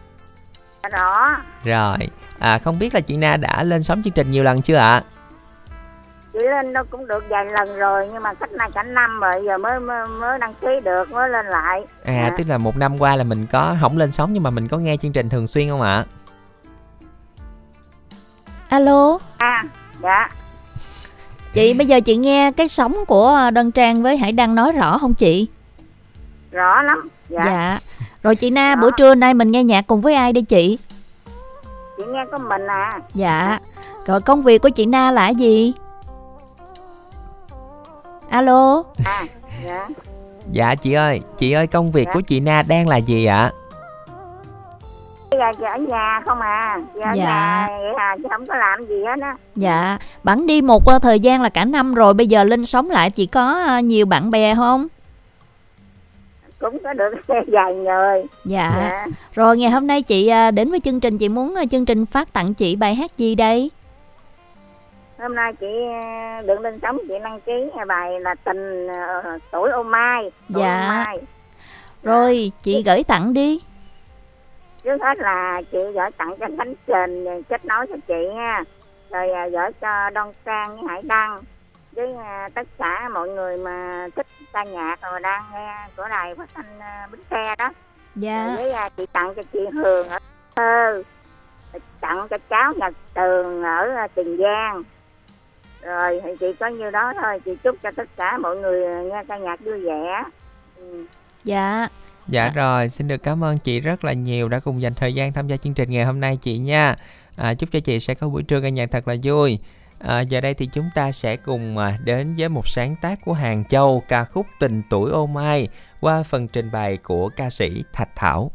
À? Rõ. Rồi, à, không biết là chị Na đã lên sóng chương trình nhiều lần chưa ạ? Chị lên đâu cũng được vài lần rồi nhưng mà cách này cả năm rồi giờ mới mới, mới đăng ký được mới lên lại. À, à, tức là một năm qua là mình có không lên sóng nhưng mà mình có nghe chương trình thường xuyên không ạ? Alo. À, dạ. Chị bây giờ chị nghe cái sóng của Đân Trang với Hải Đăng nói rõ không chị? Rõ lắm dạ, dạ. rồi chị Na rõ. bữa trưa nay mình nghe nhạc cùng với ai đi chị? Chị nghe có mình à. Dạ. Rồi công việc của chị Na là gì? Alo? À dạ. Dạ chị ơi chị ơi công việc dạ. của chị Na đang là gì ạ giờ chị ở nhà không à. Chị ở dạ. nhà vậy à chứ không có làm gì hết á. Dạ. Bạn đi một uh, thời gian là cả năm rồi bây giờ lên sống lại chị có uh, nhiều bạn bè không? Cũng có được vài người. Dạ. dạ. Rồi ngày hôm nay chị uh, đến với chương trình chị muốn chương trình phát tặng chị bài hát gì đây? Hôm nay chị được lên sống chị đăng ký bài là tình tuổi ô mai. Tuổi dạ. Ô mai. rồi chị gửi tặng đi trước hết là chị gửi tặng cho khánh trình kết nối cho chị nha. Rồi à, gửi cho đoan trang với hải đăng với à, tất cả mọi người mà thích ca nhạc rồi đang nghe của đài phát thanh à, bến xe đó. Dạ. Rồi với chị tặng cho chị hường ở thơ tặng cho cháu nhật tường ở tiền giang. Rồi thì chị có nhiêu đó thôi chị chúc cho tất cả mọi người nghe ca nhạc vui vẻ. Ừ. dạ Dạ à. rồi, xin được cảm ơn chị rất là nhiều đã cùng dành thời gian tham gia chương trình ngày hôm nay chị nha. À, chúc cho chị sẽ có buổi trưa nghe nhạc thật là vui. À, giờ đây thì chúng ta sẽ cùng à, đến với một sáng tác của Hàng Châu ca khúc Tình tuổi ô mai qua phần trình bày của ca sĩ Thạch Thảo.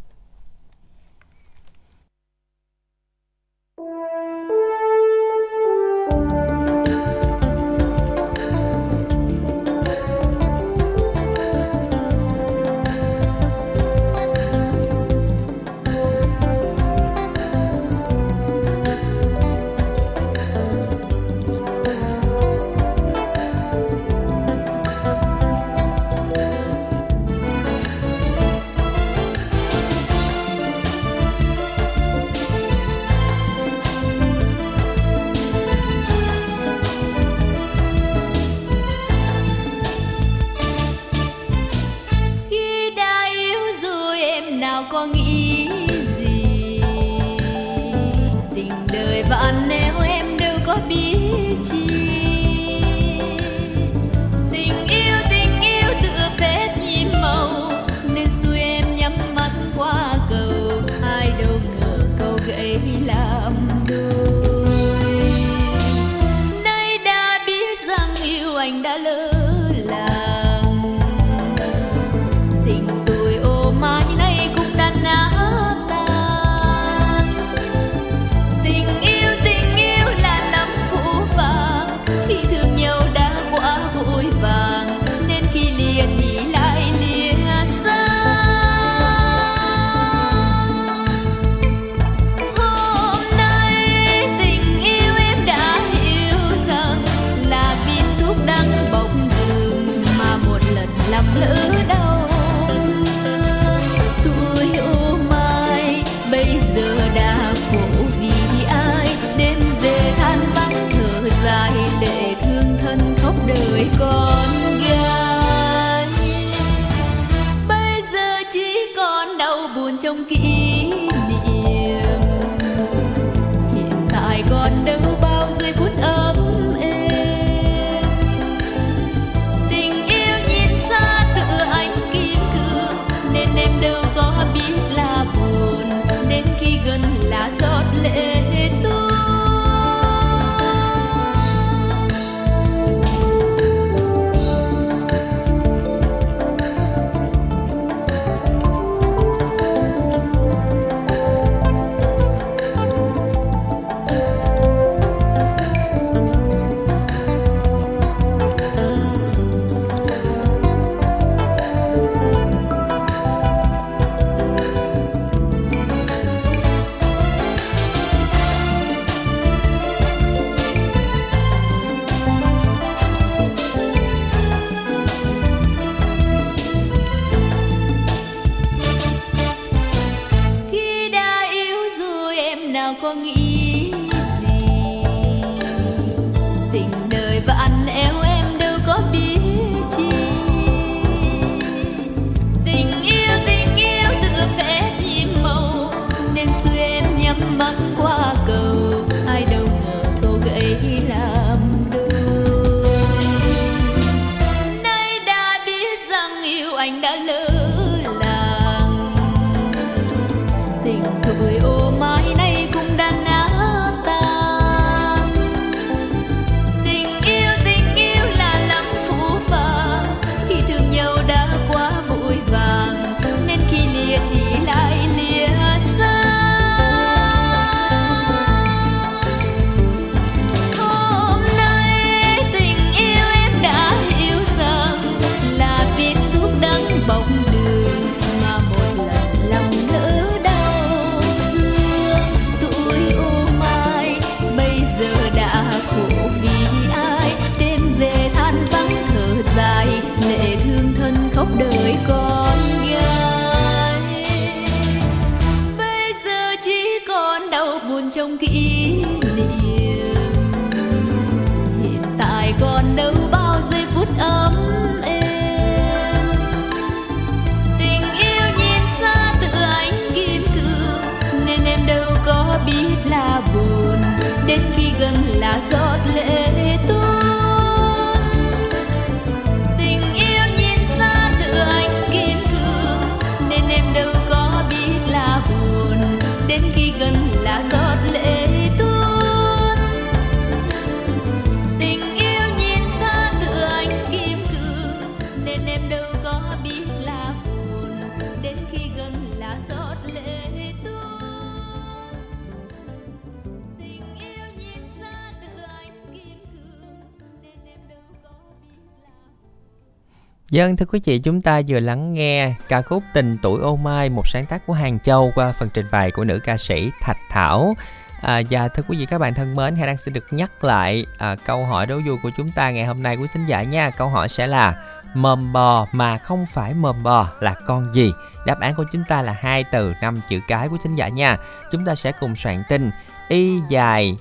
Dân thưa quý vị, chúng ta vừa lắng nghe ca khúc Tình tuổi ô mai, một sáng tác của Hàng Châu qua phần trình bày của nữ ca sĩ Thạch Thảo. À, và thưa quý vị các bạn thân mến, Hải đang xin được nhắc lại à, câu hỏi đố vui của chúng ta ngày hôm nay quý thính giả nha. Câu hỏi sẽ là mầm bò mà không phải mầm bò là con gì? Đáp án của chúng ta là hai từ năm chữ cái của thính giả nha. Chúng ta sẽ cùng soạn tin y dài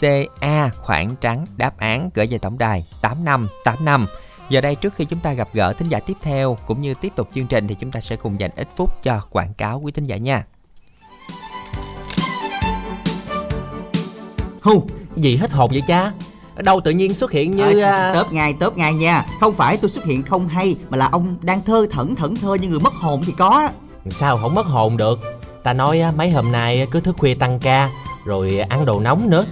CA khoảng trắng đáp án gửi về tổng đài 8585. Giờ đây trước khi chúng ta gặp gỡ thính giả tiếp theo cũng như tiếp tục chương trình thì chúng ta sẽ cùng dành ít phút cho quảng cáo quý thính giả nha. Hù, gì hết hồn vậy cha? Ở đâu tự nhiên xuất hiện như... à, tớp ngay tớp ngay nha không phải tôi xuất hiện không hay mà là ông đang thơ thẩn thẩn thơ như người mất hồn thì có. Sao không mất hồn được Ta nói á, mấy hôm nay cứ thức khuya tăng ca Rồi ăn đồ nóng nữa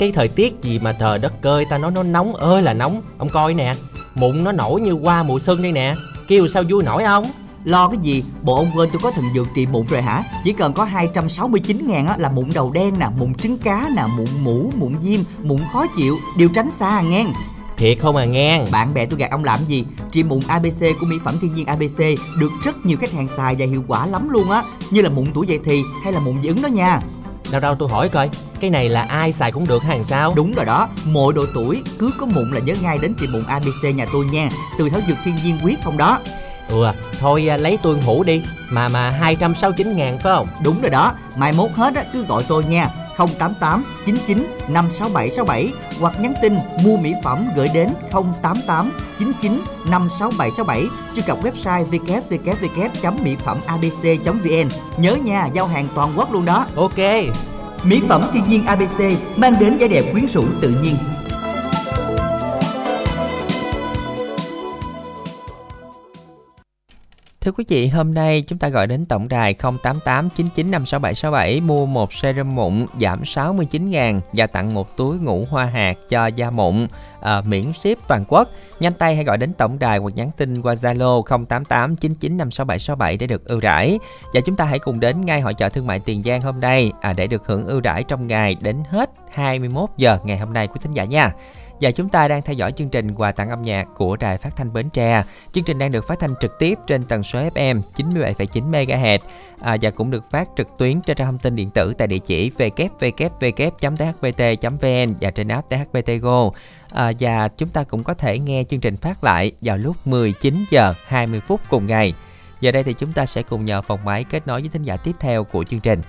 Cái thời tiết gì mà trời đất cơi Ta nói nó nóng ơi là nóng Ông coi nè Mụn nó nổi như qua mùa xuân đây nè Kêu sao vui nổi không Lo cái gì? Bộ ông quên tôi có thần dược trị mụn rồi hả? Chỉ cần có 269 ngàn á là mụn đầu đen nè, mụn trứng cá nè, mụn mũ, mụn viêm, mụn khó chịu, đều tránh xa à ngang. Thiệt không à ngang Bạn bè tôi gạt ông làm gì? Trị mụn ABC của mỹ phẩm thiên nhiên ABC được rất nhiều khách hàng xài và hiệu quả lắm luôn á, như là mụn tuổi dậy thì hay là mụn dị ứng đó nha. Đâu đâu tôi hỏi coi Cái này là ai xài cũng được hàng sao? Đúng rồi đó, mọi độ tuổi cứ có mụn là nhớ ngay đến trị mụn ABC nhà tôi nha, từ thảo dược thiên nhiên quyết không đó. Ừ thôi à, lấy tôi hũ đi Mà mà 269 ngàn phải không? Đúng rồi đó, mai mốt hết á, cứ gọi tôi nha 088 99 567 67 hoặc nhắn tin mua mỹ phẩm gửi đến 088 99 567 67 truy cập website www.mỹ phẩm abc.vn nhớ nha giao hàng toàn quốc luôn đó. Ok. Mỹ phẩm thiên nhiên ABC mang đến vẻ đẹp quyến rũ tự nhiên Thưa quý vị, hôm nay chúng ta gọi đến tổng đài 088 9956767 mua một serum mụn giảm 69 ngàn và tặng một túi ngũ hoa hạt cho da mụn à, miễn ship toàn quốc. Nhanh tay hãy gọi đến tổng đài hoặc nhắn tin qua Zalo 088 9956767 để được ưu đãi. Và chúng ta hãy cùng đến ngay hội chợ thương mại Tiền Giang hôm nay à, để được hưởng ưu đãi trong ngày đến hết 21 giờ ngày hôm nay quý thính giả nha. Và chúng ta đang theo dõi chương trình quà tặng âm nhạc của Đài Phát thanh Bến Tre. Chương trình đang được phát thanh trực tiếp trên tần số FM 97,9 MHz à, và cũng được phát trực tuyến trên trang thông tin điện tử tại địa chỉ www.thbt.vn và trên app THBT Go. À, và chúng ta cũng có thể nghe chương trình phát lại vào lúc 19 giờ 20 phút cùng ngày. Giờ đây thì chúng ta sẽ cùng nhờ phòng máy kết nối với thính giả tiếp theo của chương trình.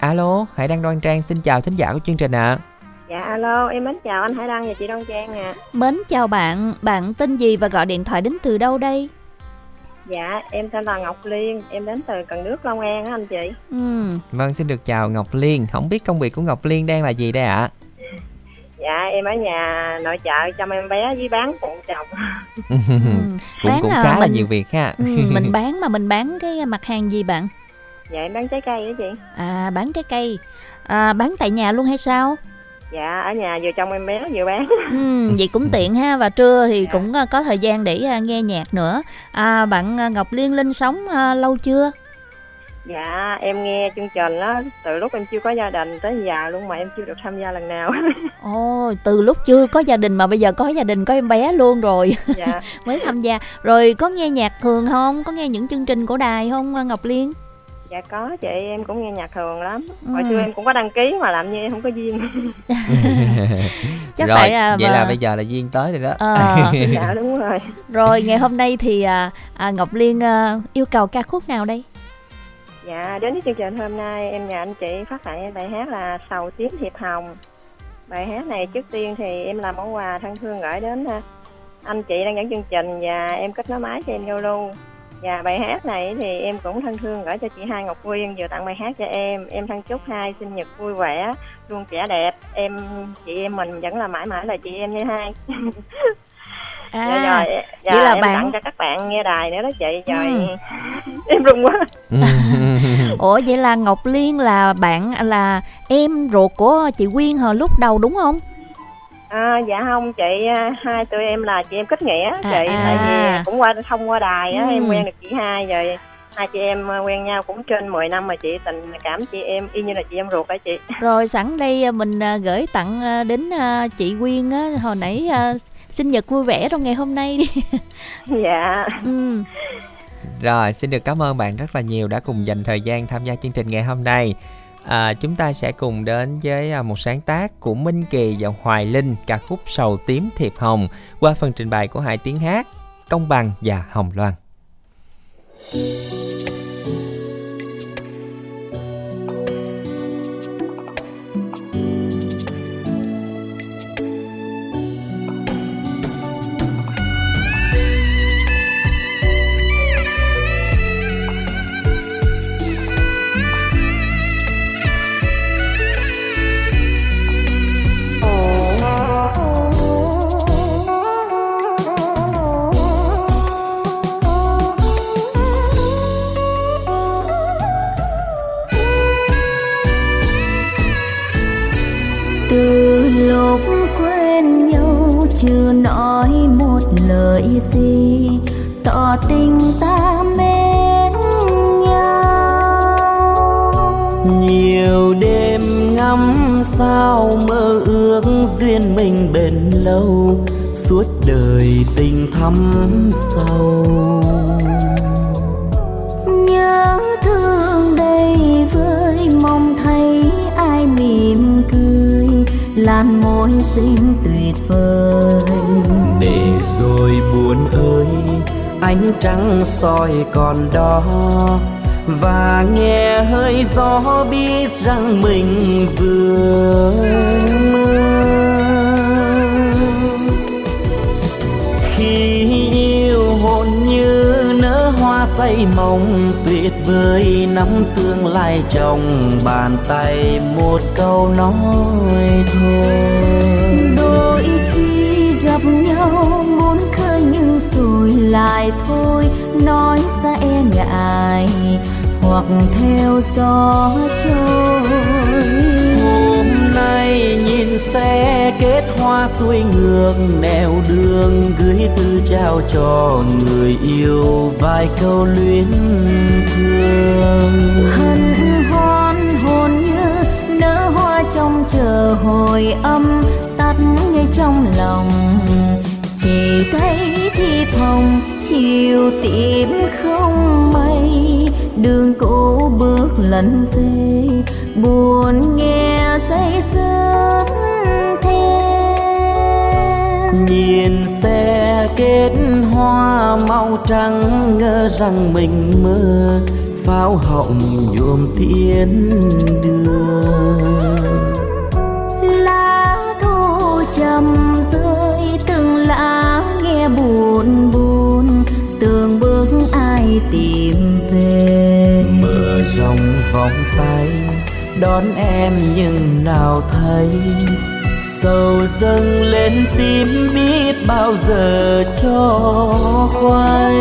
Alo, Hải Đăng Đoan Trang xin chào thính giả của chương trình ạ. À. Dạ alo, em mến chào anh Hải Đăng và chị Đoan Trang ạ. À. Mến chào bạn, bạn tên gì và gọi điện thoại đến từ đâu đây? Dạ, em tên là Ngọc Liên, em đến từ Cần Nước Long An á anh chị. Ừ. Vâng, xin được chào Ngọc Liên. Không biết công việc của Ngọc Liên đang là gì đây ạ? À? Dạ, em ở nhà nội trợ chăm em bé với bán phụ chồng. ừ. cũng cũng khá mình, là nhiều việc ha. ừ, mình bán mà mình bán cái mặt hàng gì bạn? Dạ, em bán trái cây đó chị. À, bán trái cây. À, bán tại nhà luôn hay sao? Dạ ở nhà vừa trông em bé vừa bán. Ừ, vậy cũng tiện ha. Và trưa thì dạ. cũng ờ, có thời gian để ờ, nghe nhạc nữa. À, bạn ờ, ngọc liên linh sống uh, lâu chưa? Dạ em nghe chương trình đó từ lúc em chưa có gia đình tới giờ luôn mà em chưa được tham gia lần nào. Ồ từ lúc chưa có gia đình mà bây giờ có gia đình có em bé luôn rồi. Dạ. mới tham gia. Rồi có nghe nhạc thường không? Có nghe những chương trình của đài không ngọc liên dạ có chị em cũng nghe nhạc thường lắm. Ừ. hồi xưa em cũng có đăng ký mà làm như em không có duyên. Chắc rồi, phải là vậy mà... là bây giờ là duyên tới rồi đó. À. dạ đúng rồi. Rồi ngày hôm nay thì à, à, ngọc liên à, yêu cầu ca khúc nào đây? Dạ đến với chương trình hôm nay em nhờ anh chị phát lại bài hát là sầu tím hiệp hồng. Bài hát này trước tiên thì em làm món quà thân thương gửi đến à, anh chị đang dẫn chương trình và em kết nối máy cho em giao lưu Dạ bài hát này thì em cũng thân thương gửi cho chị Hai Ngọc Quyên vừa tặng bài hát cho em. Em thân chúc hai sinh nhật vui vẻ, luôn trẻ đẹp. Em chị em mình vẫn là mãi mãi là chị em như hai. À, dạ rồi, dạ, vậy là em bạn tặng cho các bạn nghe đài nữa đó chị. Rồi ừ. em rung quá. Ủa vậy là Ngọc Liên là bạn là em ruột của chị Quyên hồi lúc đầu đúng không? À, dạ không chị à, hai tụi em là chị em kết nghĩa à, chị à. tại vì cũng qua thông qua đài á ừ. em quen được chị hai rồi hai chị em à, quen nhau cũng trên 10 năm mà chị tình cảm chị em y như là chị em ruột á chị rồi sẵn đây mình gửi tặng đến chị Quyên á hồi nãy sinh nhật vui vẻ trong ngày hôm nay đi dạ ừ. rồi xin được cảm ơn bạn rất là nhiều đã cùng dành thời gian tham gia chương trình ngày hôm nay à, chúng ta sẽ cùng đến với à, một sáng tác của Minh Kỳ và Hoài Linh ca khúc Sầu Tím Thiệp Hồng qua phần trình bày của hai tiếng hát Công Bằng và Hồng Loan. Thank you rằng mình vừa mơ. Khi yêu hồn như nở hoa say mộng, tuyệt vời nắm tương lai trong bàn tay một câu nói thôi. Đôi khi gặp nhau muốn khơi nhưng rồi lại thôi, nói ra e ngại hoặc theo gió trôi. Hôm nay nhìn xe kết hoa xuôi ngược nẻo đường gửi thư trao cho người yêu vài câu luyến thương. Hân hoan hồn như nở hoa trong chờ hồi âm tắt ngay trong lòng. Chỉ thấy thiệp hồng chiều tím không mây đường cũ bước lần về. Buồn nghe say sớm thêm nhìn xe kết hoa màu trắng, ngỡ rằng mình mơ. Pháo hồng nhuộm thiên đường. Tay, đón em nhưng nào thấy. Sầu dâng lên tim biết bao giờ cho khoai.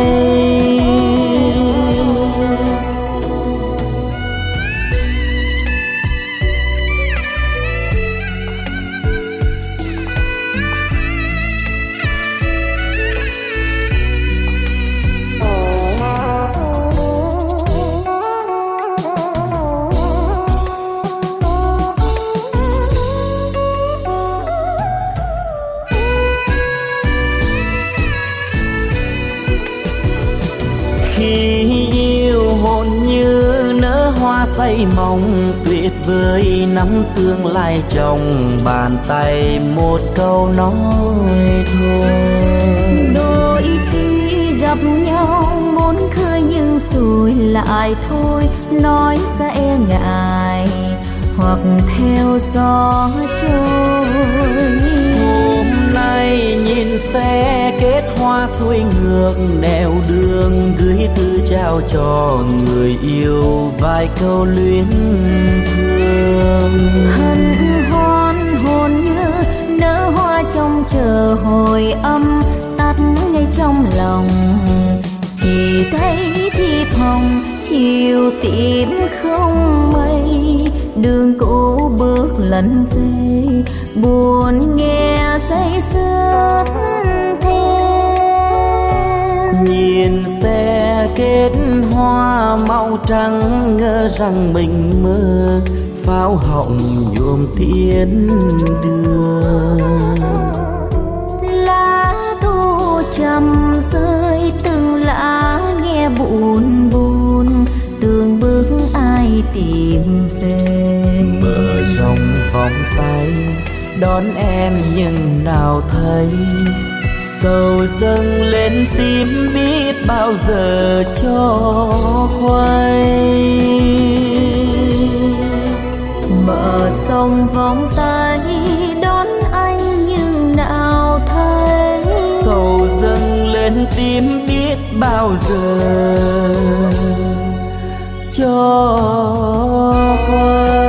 Lai trong bàn tay một câu nói thôi. Đôi khi gặp nhau muốn khơi nhưng rồi lại thôi nói ra e ngại hoặc theo gió trôi. Hôm nay nhìn xe kết hoa xuôi ngược, nẻo đường gửi thư trao cho người yêu vài câu luyến thương hân hoan hồn như nở hoa trong chờ hồi âm, tắt ngay trong lòng chỉ thấy thiệp hồng chiều tím không mây, đường cũ bước lần về, buồn nghe say sưa. Nhìn xe kết hoa màu trắng ngỡ rằng mình mơ pháo hồng nhuộm thiên đường. Lá thu trầm rơi từng lá nghe buồn buồn tường bước ai tìm về. Mở rộng vòng tay đón em nhưng nào thấy sầu dâng lên tim biết bao giờ cho khoai. Mở sông vòng tay, đón anh nhưng nào thấy. Sầu dâng lên tim biết bao giờ cho khoai.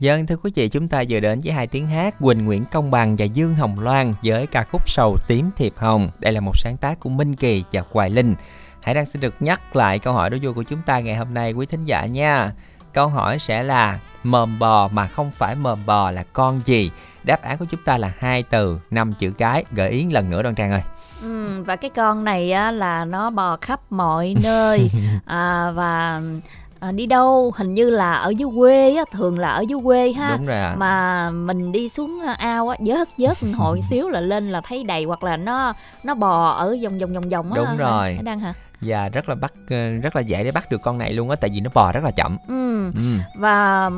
Dân thưa quý vị, chúng ta vừa đến với hai tiếng hát Quỳnh Nguyễn Công Bằng và Dương Hồng Loan với ca khúc Sầu Tím Thiệp Hồng. Đây là một sáng tác của Minh Kỳ và Hoài Linh. Hãy đang xin được nhắc lại câu hỏi đối vui của chúng ta ngày hôm nay quý thính giả nha. Câu hỏi sẽ là mờm bò mà không phải mờm bò là con gì? Đáp án của chúng ta là hai từ, năm chữ cái. Gợi ý lần nữa Đoan Trang ơi. Ừ, và cái con này á, là nó bò khắp mọi nơi à, và à, đi đâu hình như là ở dưới quê á, thường là ở dưới quê ha Đúng rồi ạ. mà mình đi xuống ao á vớt vớt hồi xíu là lên là thấy đầy hoặc là nó nó bò ở vòng vòng vòng vòng á Đúng hả? rồi. Hải Đăng hả Và rất là bắt ờ, rất là dễ để bắt được con này luôn á tại vì nó bò rất là chậm. ừ. Ừ. và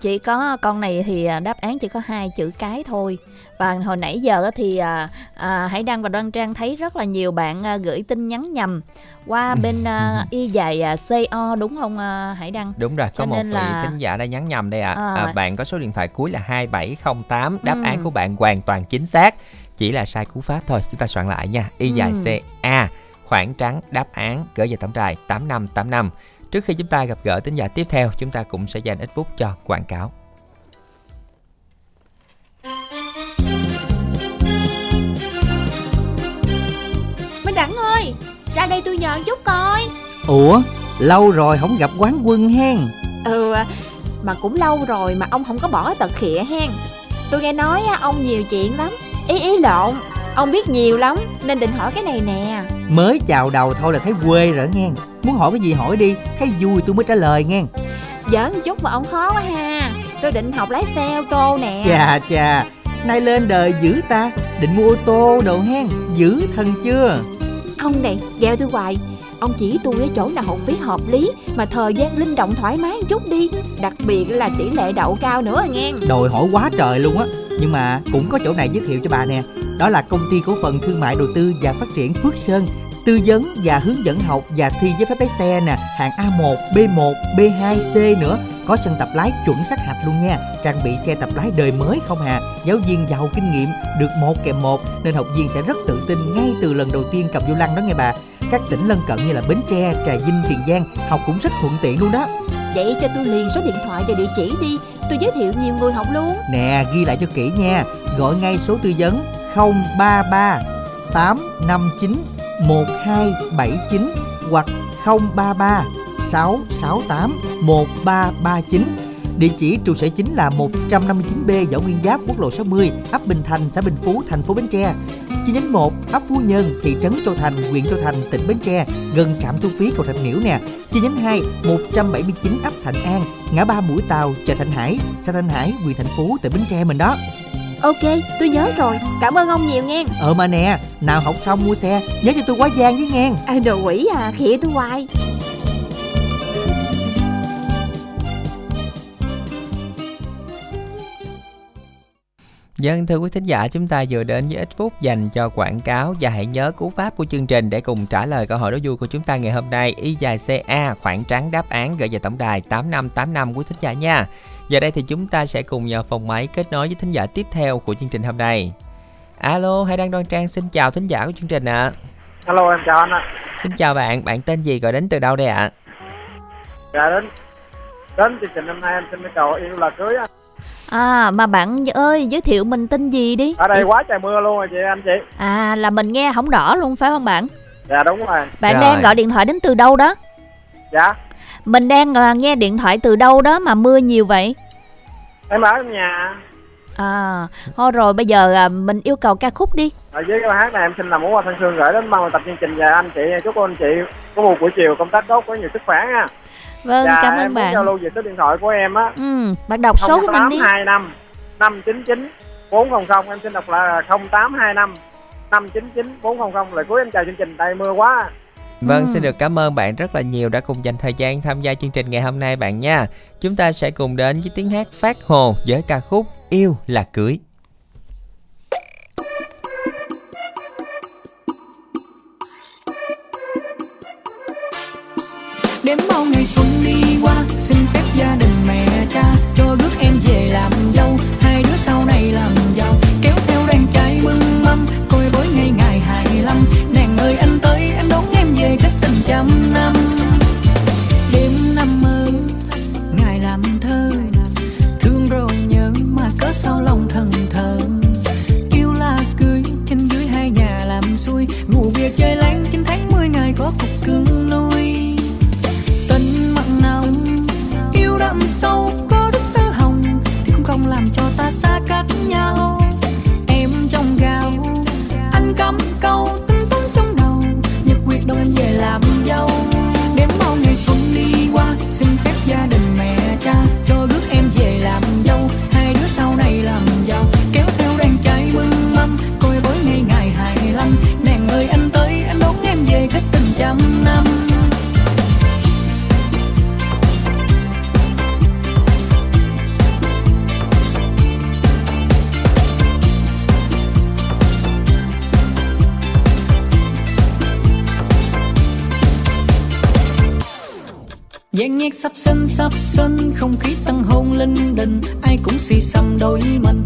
chỉ có con này thì à, đáp án chỉ có hai chữ cái thôi và hồi nãy giờ thì à, à, Hải Đăng và Đoan Trang thấy rất là nhiều bạn à, gửi tin nhắn nhầm qua bên à, y dài à, CO đúng không à, Hải Đăng Đúng rồi, Cho có một vị là- thính giả đã nhắn nhầm đây ạ. À. À. À, bạn có số điện thoại cuối là 2708, đáp Ừ. án của bạn hoàn toàn chính xác. Chỉ là sai cú pháp thôi, chúng ta soạn lại nha. Y dài Ừ. CA khoảng trắng đáp án gửi về tổng đài 8585. Trước khi chúng ta gặp gỡ tính giả tiếp theo, chúng ta cũng sẽ dành ít phút cho quảng cáo. Minh Đẳng ơi Ra đây tôi nhờ chút coi. Ủa lâu rồi không gặp quán quân hen. Ừ Mà cũng lâu rồi mà ông không có bỏ tật khịa hen. Tôi nghe nói ông nhiều chuyện lắm. Ý ý lộn Ông biết nhiều lắm Nên định hỏi cái này nè. Mới chào đầu thôi là thấy quê rồi nghe. Muốn hỏi cái gì hỏi đi Thấy vui tôi mới trả lời nghe. Giỡn chút mà ông khó quá ha. Tôi định học lái xe ô tô nè. Chà chà. Nay lên đời dữ ta. Định mua ô tô đồ hen Dữ thần chưa? Ông này gheo tôi hoài Ông chỉ tôi cái chỗ nào học phí hợp lý Mà thời gian linh động thoải mái một chút đi. Đặc biệt là tỷ lệ đậu cao nữa nghe Đòi hỏi quá trời luôn á. Nhưng mà cũng có chỗ này giới thiệu cho bà nè. Đó là công ty cổ phần thương mại đầu tư và phát triển Phước Sơn. Tư vấn và hướng dẫn học và thi giấy phép lái xe nè. Hạng A1, B1, B2, C nữa. Có sân tập lái chuẩn sát hạch luôn nha. Trang bị xe tập lái đời mới không hà. Giáo viên giàu kinh nghiệm Được một kèm một Nên học viên sẽ rất tự tin ngay từ lần đầu tiên cầm vô lăng đó nghe bà. Các tỉnh lân cận như là Bến Tre, Trà Vinh, Tiền Giang học cũng rất thuận tiện luôn đó. Vậy cho tôi liền số điện thoại và địa chỉ đi. Tôi giới thiệu nhiều người học luôn. Nè, ghi lại cho kỹ nha. Gọi ngay số tư vấn 033 859 1279 hoặc 033 668 1339. Địa chỉ trụ sở chính là 159B Võ Nguyên Giáp, quốc lộ 60, ấp Bình Thành, xã Bình Phú, thành phố Bến Tre. Chi nhánh 1, ấp Phú Nhân, thị trấn Châu Thành, huyện Châu Thành, tỉnh Bến Tre, gần trạm thu phí cầu Thạch Miễu nè. Chi nhánh 2, 179 ấp Thạnh An, ngã ba Mũi Tàu, chợ Thạnh Hải, xã Thạnh Hải, huyện Thành Phú, tỉnh Bến Tre mình đó. Ok, tôi nhớ rồi Cảm ơn ông nhiều nghe Ờ mà nè, nào học xong mua xe, nhớ cho tôi quá gian với nghe. à, Đồ quỷ à, khịa tôi hoài Dân thưa quý thính giả, chúng ta vừa đến với ít phút dành cho quảng cáo và hãy nhớ cú pháp của chương trình để cùng trả lời câu hỏi đố vui của chúng ta ngày hôm nay. Y dài CA khoảng trắng đáp án gửi về tổng đài 8585 quý thính giả nha. Giờ đây thì chúng ta sẽ cùng nhờ phòng máy kết nối với thính giả tiếp theo của chương trình hôm nay. Alo, hay đang đoan trang xin chào thính giả của chương trình ạ. Alo em chào anh ạ. Xin chào bạn, bạn tên gì gọi đến từ đâu đây ạ? Dạ đến đến chương trình hôm nay em xin cầu yêu là cưới anh. À mà bạn ơi giới thiệu mình tên gì đi Ở đây quá trời mưa luôn rồi chị anh chị. À là mình nghe không rõ luôn phải không bạn Dạ đúng rồi. Bạn Rồi. đang gọi điện thoại đến từ đâu đó Dạ Mình đang à, nghe điện thoại từ đâu đó mà mưa nhiều vậy em ở trong nhà. À thôi rồi bây giờ à, mình yêu cầu ca khúc đi Ở dưới cái hát này em xin làm món quà thân thương gửi đến mong tập chương trình và anh chị chúc anh chị có một buổi chiều công tác tốt có nhiều sức khỏe nha. Vâng dạ, cảm em ơn muốn giao bạn lưu về số điện thoại của em á. Ừ bạn đọc số của mình đi 0825 599 400 em xin đọc là 0825 599 400 lời cuối em chào chương trình đây mưa quá. Vâng, Ừ. xin được cảm ơn bạn rất là nhiều đã cùng dành thời gian tham gia chương trình ngày hôm nay bạn nha. Chúng ta sẽ cùng đến với tiếng hát phát hồ với ca khúc Yêu là cưới. Đếm bao ngày xuân đi qua Xin phép gia đình cục cứng nuôi tình mặn nồng yêu đậm sâu có đức tơ hồng thì cũng không làm cho ta xa cách nhau. Trăm năm. Gian nhạc sắp sân sắp sân, Không khí tăng hôn linh đình Ai cũng si xăm đôi mình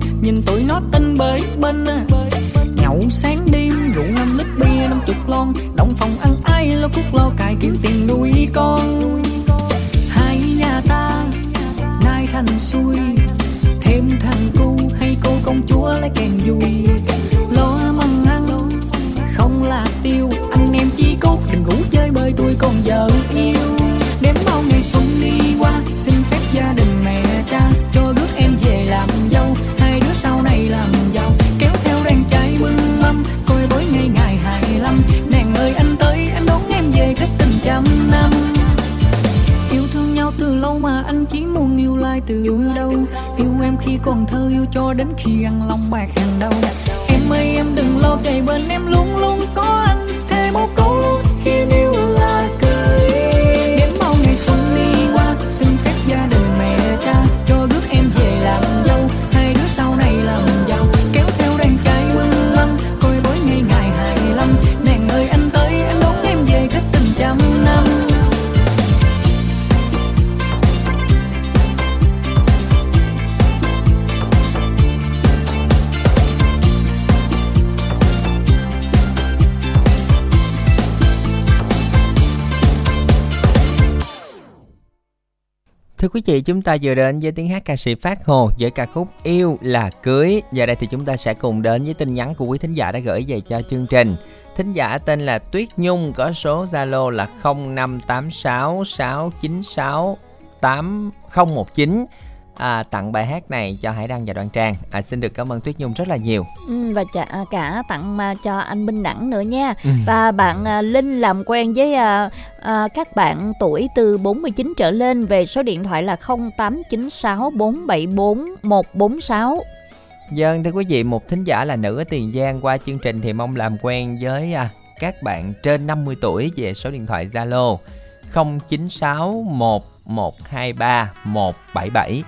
chúng ta vừa đến với tiếng hát ca sĩ Phát Hồ với ca khúc Yêu là cưới. Giờ đây thì chúng ta sẽ cùng đến với tin nhắn của quý thính giả đã gửi về cho chương trình. Thính giả tên là Tuyết Nhung, có số Zalo là 0586 696 8019 à, tặng bài hát này cho Hải Đăng và Đoan Trang. À, xin được cảm ơn Tuyết Nhung rất là nhiều. Ừ, và cả, cả tặng cho anh Minh Đẳng nữa nha Ừ. và bạn à, Linh làm quen với à, à, các bạn tuổi từ 49 trở lên về số điện thoại là 0896 474 146 Dân thưa quý vị, một thính giả là nữ ở Tiền Giang qua chương trình thì mong làm quen với à, các bạn trên 50 tuổi về số điện thoại Zalo 096 1123 177.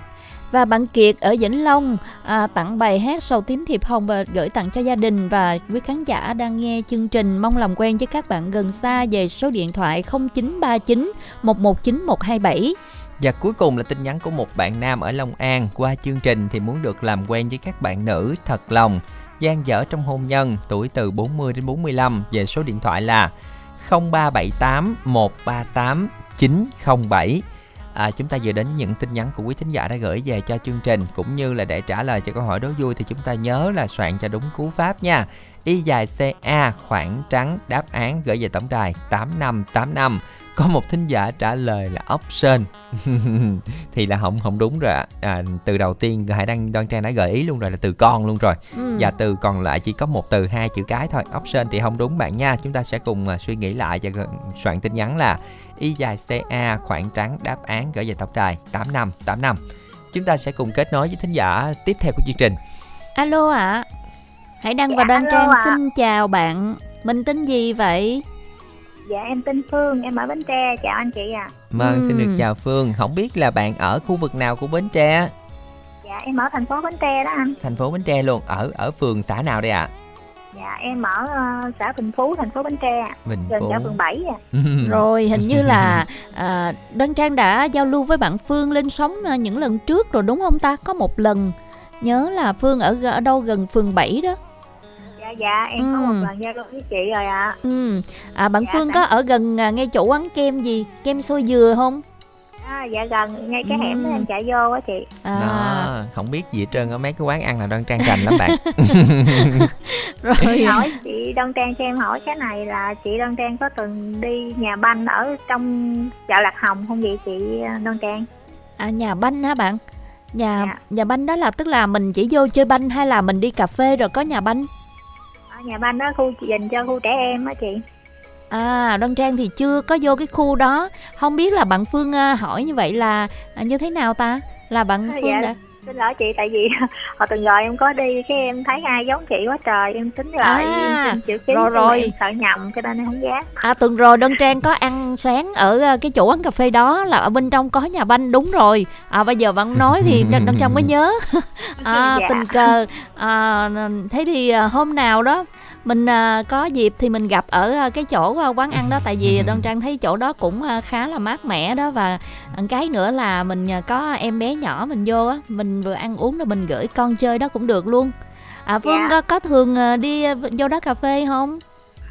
Và bạn Kiệt ở Vĩnh Long à, tặng bài hát Sầu tím thiệp hồng và gửi tặng cho gia đình và quý khán giả đang nghe chương trình mong làm quen với các bạn gần xa về số điện thoại 0939 119 127. Và cuối cùng là tin nhắn của một bạn nam ở Long An qua chương trình thì muốn được làm quen với các bạn nữ thật lòng, gian dở trong hôn nhân, tuổi từ 40 đến 45 về số điện thoại là 0378 138 907. À, chúng ta vừa đến những tin nhắn của quý thính giả đã gửi về cho chương trình cũng như là để trả lời cho câu hỏi đố vui thì chúng ta nhớ là soạn cho đúng cú pháp nha. Y dài CA khoảng trắng đáp án gửi về tổng đài 8585. Có một thính giả trả lời là option thì là không không đúng rồi ạ. À, từ đầu tiên Hải Đăng Đoan Trang đã gợi ý luôn rồi là từ con luôn rồi. Ừ. Và từ còn lại chỉ có một từ hai chữ cái thôi. Option thì không đúng bạn nha. Chúng ta sẽ cùng à, suy nghĩ lại và soạn tin nhắn là y dài CA khoảng trắng đáp án gửi về tổng đài 8585. Chúng ta sẽ cùng kết nối với thính giả tiếp theo của chương trình. Alo ạ. Hải Đăng và Dạ, Đoan alo Trang ạ. xin chào bạn. Mình tên gì vậy? Dạ em tên Phương, em ở Bến Tre, chào anh chị ạ. Vâng, xin được chào Phương. Không biết là bạn ở khu vực nào của Bến Tre? Dạ em ở thành phố Bến Tre đó anh. Thành phố Bến Tre luôn. Ở ở phường xã nào đây ạ? Dạ em ở ờ, xã Bình Phú, thành phố Bến Tre. Bình gần Phú. chợ phường 7 à. Rồi hình như là à, Đoan Trang đã giao lưu với bạn Phương lên sóng à, những lần trước rồi đúng không ta? Có một lần nhớ là Phương ở ở đâu gần phường 7 đó. Dạ dạ em có Ừ. một lần giao lưu với chị rồi ạ. Ừ. À bạn Dạ, Phương có ở gần à, ngay chỗ quán kem gì? Kem xôi dừa không? À, dạ gần ngay cái hẻm đó Ừ. em chạy vô á chị. À, Đó, không biết gì hết trơn ở mấy cái quán ăn là đoan trang rành lắm bạn. rồi hỏi chị Đoan Trang cho em hỏi cái này là chị Đoan Trang có từng đi nhà banh ở trong chợ Lạc Hồng không vậy chị ờ, Đoan Trang? à, nhà banh hả bạn? Nhà Dạ. nhà banh đó là tức là mình chỉ vô chơi banh hay là mình đi cà phê rồi có nhà banh? Nhà banh đó khu dành cho khu trẻ em á chị. À, Đoan Trang thì chưa có vô cái khu đó. Không biết là bạn Phương à, hỏi như vậy là à, như thế nào ta? Là bạn À, Phương dạ. đã Xin lỗi chị tại vì hồi tuần rồi em có đi cái em thấy ai giống chị quá trời em tính lại À, em chữ ký rồi rồi. em sợ nhầm cho nên em không dám À tuần rồi Đoan Trang có ăn sáng ở à, cái chỗ quán cà phê đó là ở bên trong có nhà banh đúng rồi. À bây giờ bạn nói thì Đoan Đoan Trang mới nhớ. à, Dạ. tình cờ à, thế thì à, hôm nào đó mình à, có dịp thì mình gặp ở à, cái chỗ à, quán ăn đó tại vì Đoan Trang thấy chỗ đó cũng à, khá là mát mẻ đó và cái nữa là mình à, có em bé nhỏ mình vô á mình vừa ăn uống rồi mình gửi con chơi đó cũng được luôn À Phương Dạ. có, có thường ờ, đi ờ, vô đó cà phê không?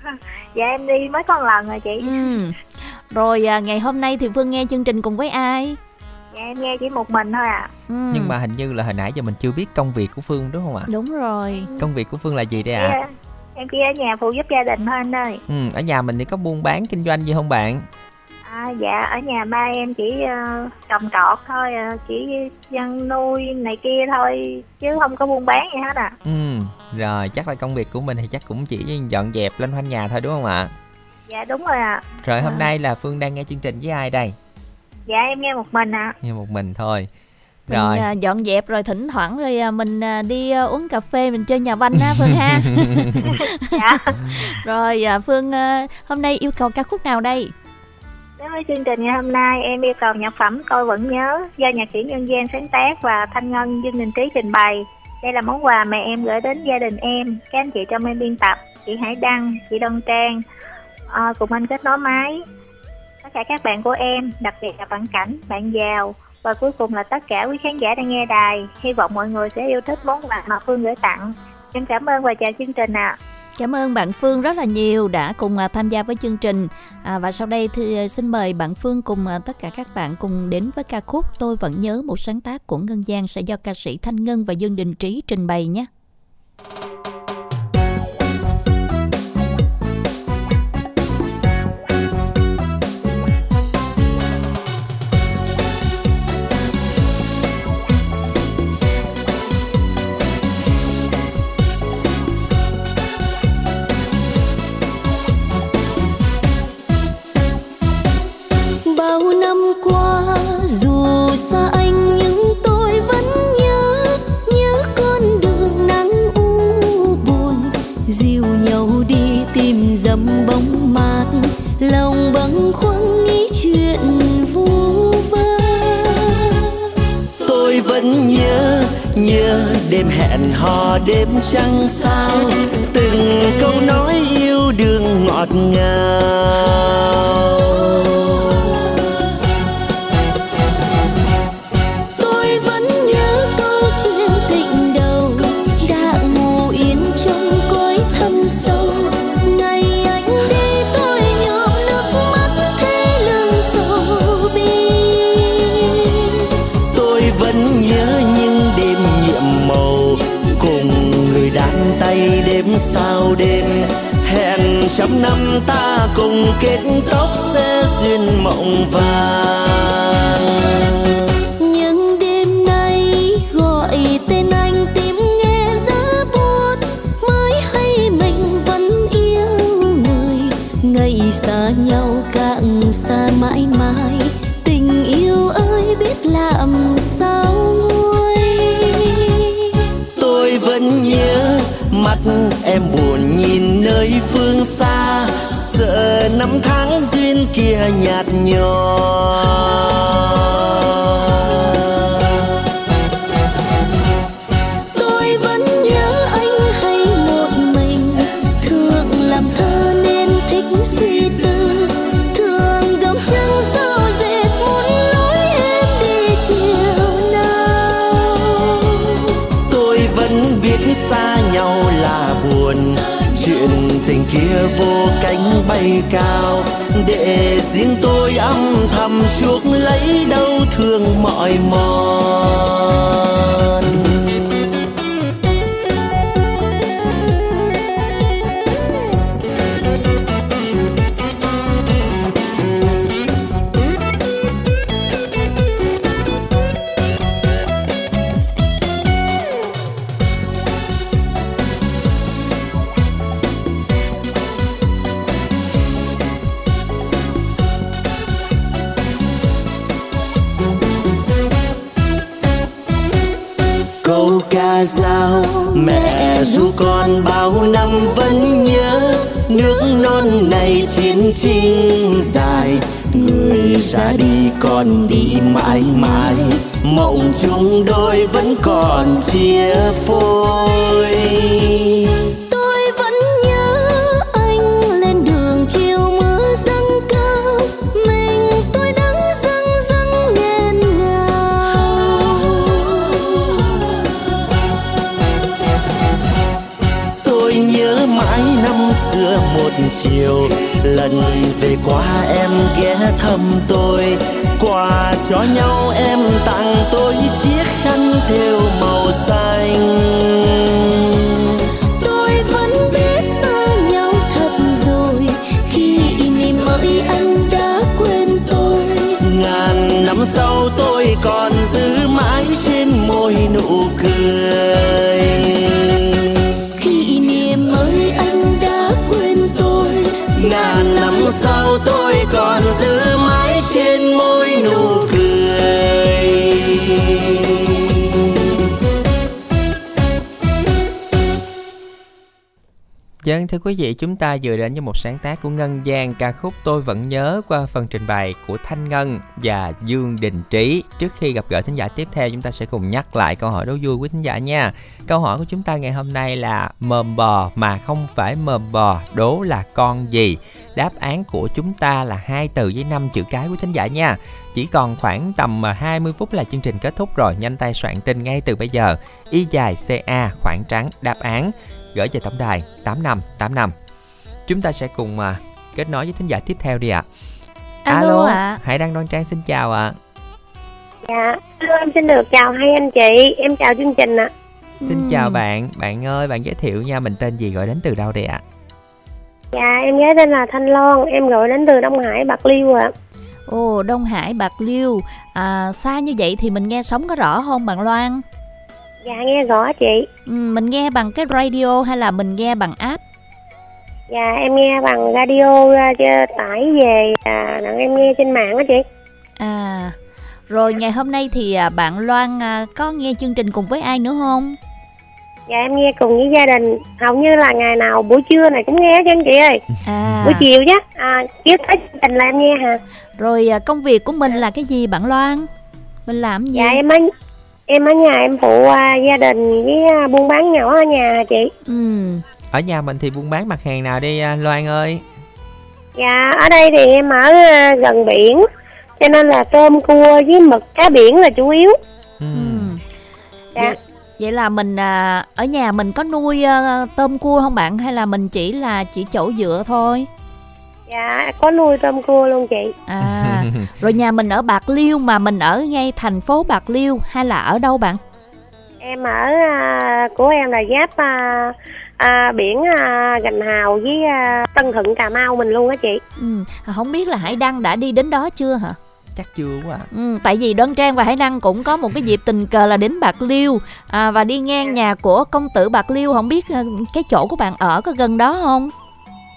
dạ em đi mới có một lần rồi chị Ừ. Rồi à, ngày hôm nay thì Phương nghe chương trình cùng với ai? dạ em nghe chỉ một mình thôi à Ừ. Nhưng mà hình như là hồi nãy giờ mình chưa biết công việc của Phương đúng không ạ? Đúng rồi. Công việc của Phương là gì đây ạ? Em chỉ ở nhà phụ giúp gia đình thôi anh ơi Ừ, ở nhà mình thì có buôn bán kinh doanh gì không bạn? à, dạ ở nhà ba em chỉ ờ, trồng trọt thôi à, chỉ dân nuôi này kia thôi chứ không có buôn bán gì hết à Ừ, rồi chắc là công việc của mình thì chắc cũng chỉ dọn dẹp lên quanh nhà thôi đúng không ạ? dạ đúng rồi ạ Rồi hôm nay là Phương đang nghe chương trình với ai đây? dạ em nghe một mình ạ Nghe một mình thôi. Mình Rồi. à, dọn dẹp rồi thỉnh thoảng rồi à, mình à, đi à, uống cà phê mình chơi nhà banh ha Phương ha. dạ rồi à, Phương à, hôm nay yêu cầu ca khúc nào đây? Đối với chương trình ngày hôm nay, em yêu cầu nhạc phẩm Tôi Vẫn Nhớ do nhạc sĩ Nhân Gian sáng tác và Thanh Ngân Dương Đình Trí trình bày. Đây là món quà mà em gửi đến gia đình em, các anh chị trong em biên tập, chị Hải Đăng, chị Đông Trang, ờ, cùng anh kết nối máy. Tất cả các bạn của em, đặc biệt là bạn Cảnh, bạn Giàu và cuối cùng là tất cả quý khán giả đang nghe đài. Hy vọng mọi người sẽ yêu thích món quà mà Phương gửi tặng. Em cảm ơn và chào chương trình ạ. Cảm ơn bạn Phương rất là nhiều đã cùng à, tham gia với chương trình à, và sau đây thì à, xin mời bạn Phương cùng à, tất cả các bạn cùng đến với ca khúc Tôi vẫn nhớ một sáng tác của Ngân Giang sẽ do ca sĩ Thanh Ngân và Dương Đình Trí trình bày nhé. Lòng bâng khuâng nghĩ chuyện vu vơ. Tôi vẫn nhớ nhớ đêm hẹn hò đêm trăng sao. Từng câu nói yêu đương ngọt ngào. Kết tóc sẽ duyên mộng vàng. Nhưng đêm nay gọi tên anh tìm nghe giá buốt mới hay mình vẫn yêu người. Ngày xa nhau càng xa mãi mãi tình yêu ơi biết làm sao nguôi. Tôi vẫn nhớ mắt em buồn nhìn nơi phương xa sợ năm tháng duyên kia nhạt nhòa. Vô cánh bay cao, để riêng tôi âm thầm chuốc lấy đau thương mỏi mòn. Này trình dài. Người ra đi con đi mãi mãi. Mộng chung đôi vẫn còn chia phôi. Em ghé thăm tôi. Quà cho nhau em tặng tôi chiếc khăn thêu Dân thưa quý vị, chúng ta vừa đến với một sáng tác của Ngân Giang ca khúc Tôi Vẫn Nhớ qua phần trình bày của Thanh Ngân và Dương Đình Trí. Trước khi gặp gỡ thính giả tiếp theo, chúng ta sẽ cùng nhắc lại câu hỏi đố vui của thính giả nha. Câu hỏi của chúng ta ngày hôm nay là mờm bò mà không phải mờm bò, đố là con gì? Đáp án của chúng ta là hai từ với năm chữ cái của thính giả nha. Chỉ còn khoảng tầm à, 20 phút là chương trình kết thúc rồi, nhanh tay soạn tin ngay từ bây giờ. Y dài CA khoảng trắng đáp án gửi về tổng đài 8585. Chúng ta sẽ cùng à, kết nối với thính giả tiếp theo đi ạ. Alo ạ. Hải Đăng Đoan Trang xin chào ạ. Dạ, hello, em xin được chào hai anh chị, em chào chương trình ạ. Xin chào bạn, bạn ơi, bạn giới thiệu nha, mình tên gì gọi đến từ đâu đây ạ? Dạ, em nhớ tên là Thanh Loan, em gọi đến từ Đông Hải, Bạc Liêu ạ. Ồ, Đông Hải, Bạc Liêu. À, xa như vậy thì mình nghe sóng có rõ không bạn Loan? Dạ, nghe rõ chị. Ừ, mình nghe bằng cái radio hay là mình nghe bằng app? Dạ, em nghe bằng radio ra cho tải về, à, em nghe trên mạng đó chị. À, rồi ngày hôm nay thì à, bạn Loan à, có nghe chương trình cùng với ai nữa không? Dạ, em nghe cùng với gia đình, hầu như là ngày nào buổi trưa này cũng nghe chứ anh chị ơi. À. Buổi chiều chứ, à, chiếu tới chương trình là em nghe hả? Rồi à, công việc của mình là cái gì bạn Loan? Mình làm gì? Dạ, em ở, em ở nhà em phụ à, gia đình với à, buôn bán nhỏ ở nhà hả chị. Ừ. Ở nhà mình thì buôn bán mặt hàng nào đi à, Loan ơi? Dạ, ở đây thì em ở à, gần biển, cho nên là tôm cua với mực cá biển là chủ yếu. Ừ. Dạ. Vậy, vậy là mình à, ở nhà mình có nuôi à, tôm cua không bạn hay là mình chỉ là chỉ chỗ dựa thôi? Dạ, có nuôi tôm cua luôn chị. À, rồi nhà mình ở Bạc Liêu mà mình ở ngay thành phố Bạc Liêu hay là ở đâu bạn? Em ở à, của em là giáp à, à, biển à, Gành Hào với à, Tân Thuận Cà Mau mình luôn á chị. Ừ, không biết là Hải Đăng đã đi đến đó chưa hả? Chắc chưa quá. Ừ, tại vì Đoan Trang và Hải Đăng cũng có một cái dịp tình cờ là đến Bạc Liêu à, và đi ngang nhà của công tử Bạc Liêu không biết à, cái chỗ của bạn ở có gần đó không?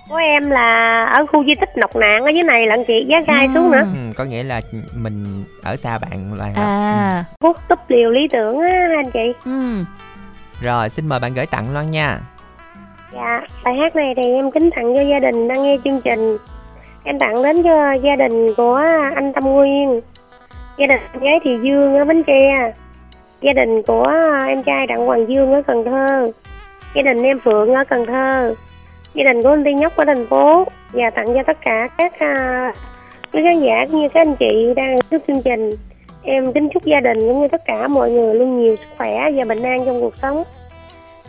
Của em là ở khu di tích Nọc Nạn ở dưới này lận chị, giá gai xuống nữa. Ừ, có nghĩa là mình ở xa bạn Loan lắm. À. Hút túp liều lý tưởng á anh chị. Ừ. Rồi, xin mời bạn gửi tặng Loan nha. Dạ, bài hát này thì em kính tặng cho gia đình đang nghe chương trình. Em tặng đến cho gia đình của anh Tâm Nguyên, gia đình em gái thì Dương ở Bến Tre, gia đình của em trai Đặng Hoàng Dương ở Cần Thơ, gia đình em Phượng ở Cần Thơ, gia đình của anh Ti Nhóc ở thành phố và tặng cho tất cả các à, quý khán giả cũng như các anh chị đang trước chương trình. Em kính chúc gia đình cũng như tất cả mọi người luôn nhiều sức khỏe và bình an trong cuộc sống.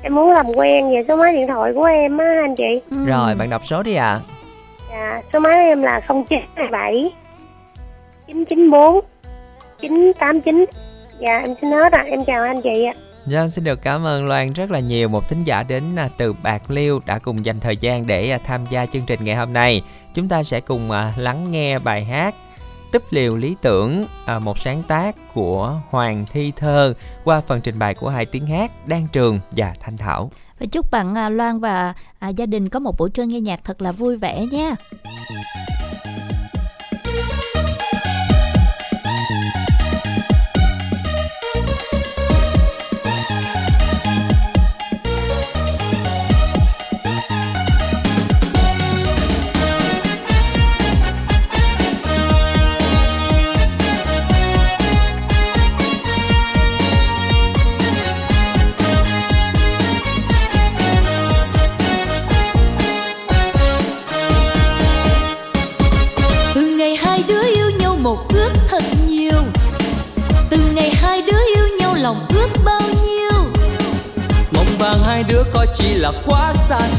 Em muốn làm quen về số máy điện thoại của em á anh chị. Rồi, bạn đọc số đi ạ. Dạ, số máy em là 0927 994 989. Dạ, em xin hết ạ. Em chào anh chị ạ. Dạ, xin được cảm ơn Loan rất là nhiều một thính giả đến à, từ Bạc Liêu đã cùng dành thời gian để à, tham gia chương trình ngày hôm nay. Chúng ta sẽ cùng à, lắng nghe bài hát Túp liều lý tưởng, một sáng tác của Hoàng Thi Thơ qua phần trình bày của hai tiếng hát Đan Trường và Thanh Thảo. Và chúc bạn Loan và gia đình có một buổi trưa nghe nhạc thật là vui vẻ nha.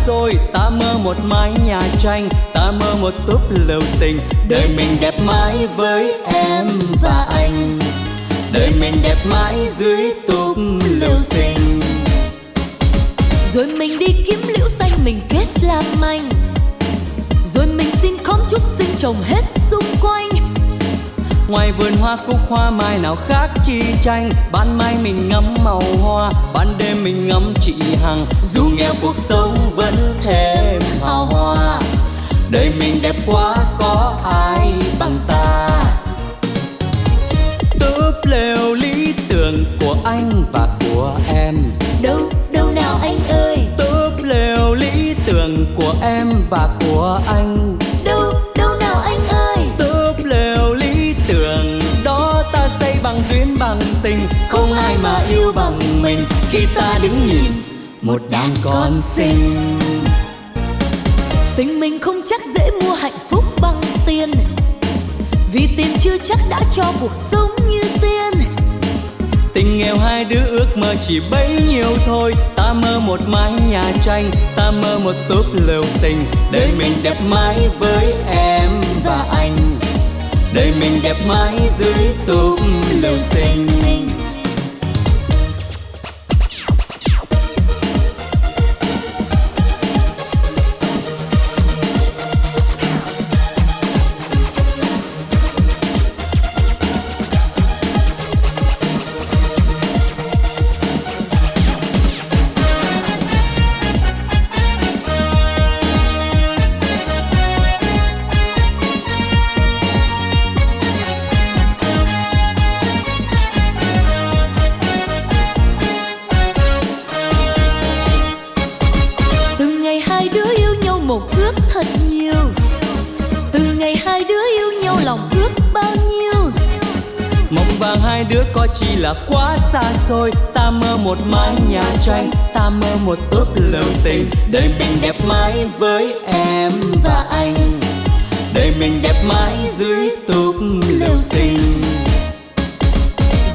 Xôi ta mơ một mái nhà tranh ta mơ một túp lều tình. Đời mình đẹp mãi với em và anh. Đời mình đẹp mãi dưới túp lều xinh rồi mình đi kiếm liễu xanh mình kết làm anh, rồi mình xin khóm trúc sinh trồng hết xung quanh ngoài vườn hoa cúc hoa mai nào khác chi tranh? Ban mai mình ngắm màu hoa ban đêm mình ngắm chị hằng. Dù nghèo cuộc sống vẫn thêm hào hoa đời mình đẹp quá có ai bằng ta? Túp lều lý tưởng của anh và của em. Đâu đâu nào anh ơi? Túp lều lý tưởng của em và của anh tình, không ai mà yêu bằng mình. Khi ta đứng nhìn, một đàn con xinh. Tình mình không chắc dễ mua hạnh phúc bằng tiền. Vì tiền chưa chắc đã cho cuộc sống như tiên. Tình nghèo hai đứa ước mơ chỉ bấy nhiêu thôi. Ta mơ một mái nhà tranh, ta mơ một túp lều tình. Đời mình đẹp mãi với em và anh đời mình đẹp mãi dưới túp lều xinh nhiều từ ngày hai đứa yêu nhau lòng ước bao nhiêu? Mộng vàng hai đứa có chi là quá xa xôi. Ta mơ một mái nhà tranh ta mơ một túp lều tình. Đời mình đẹp mãi với em và anh. Đời mình đẹp mãi dưới túp lều xinh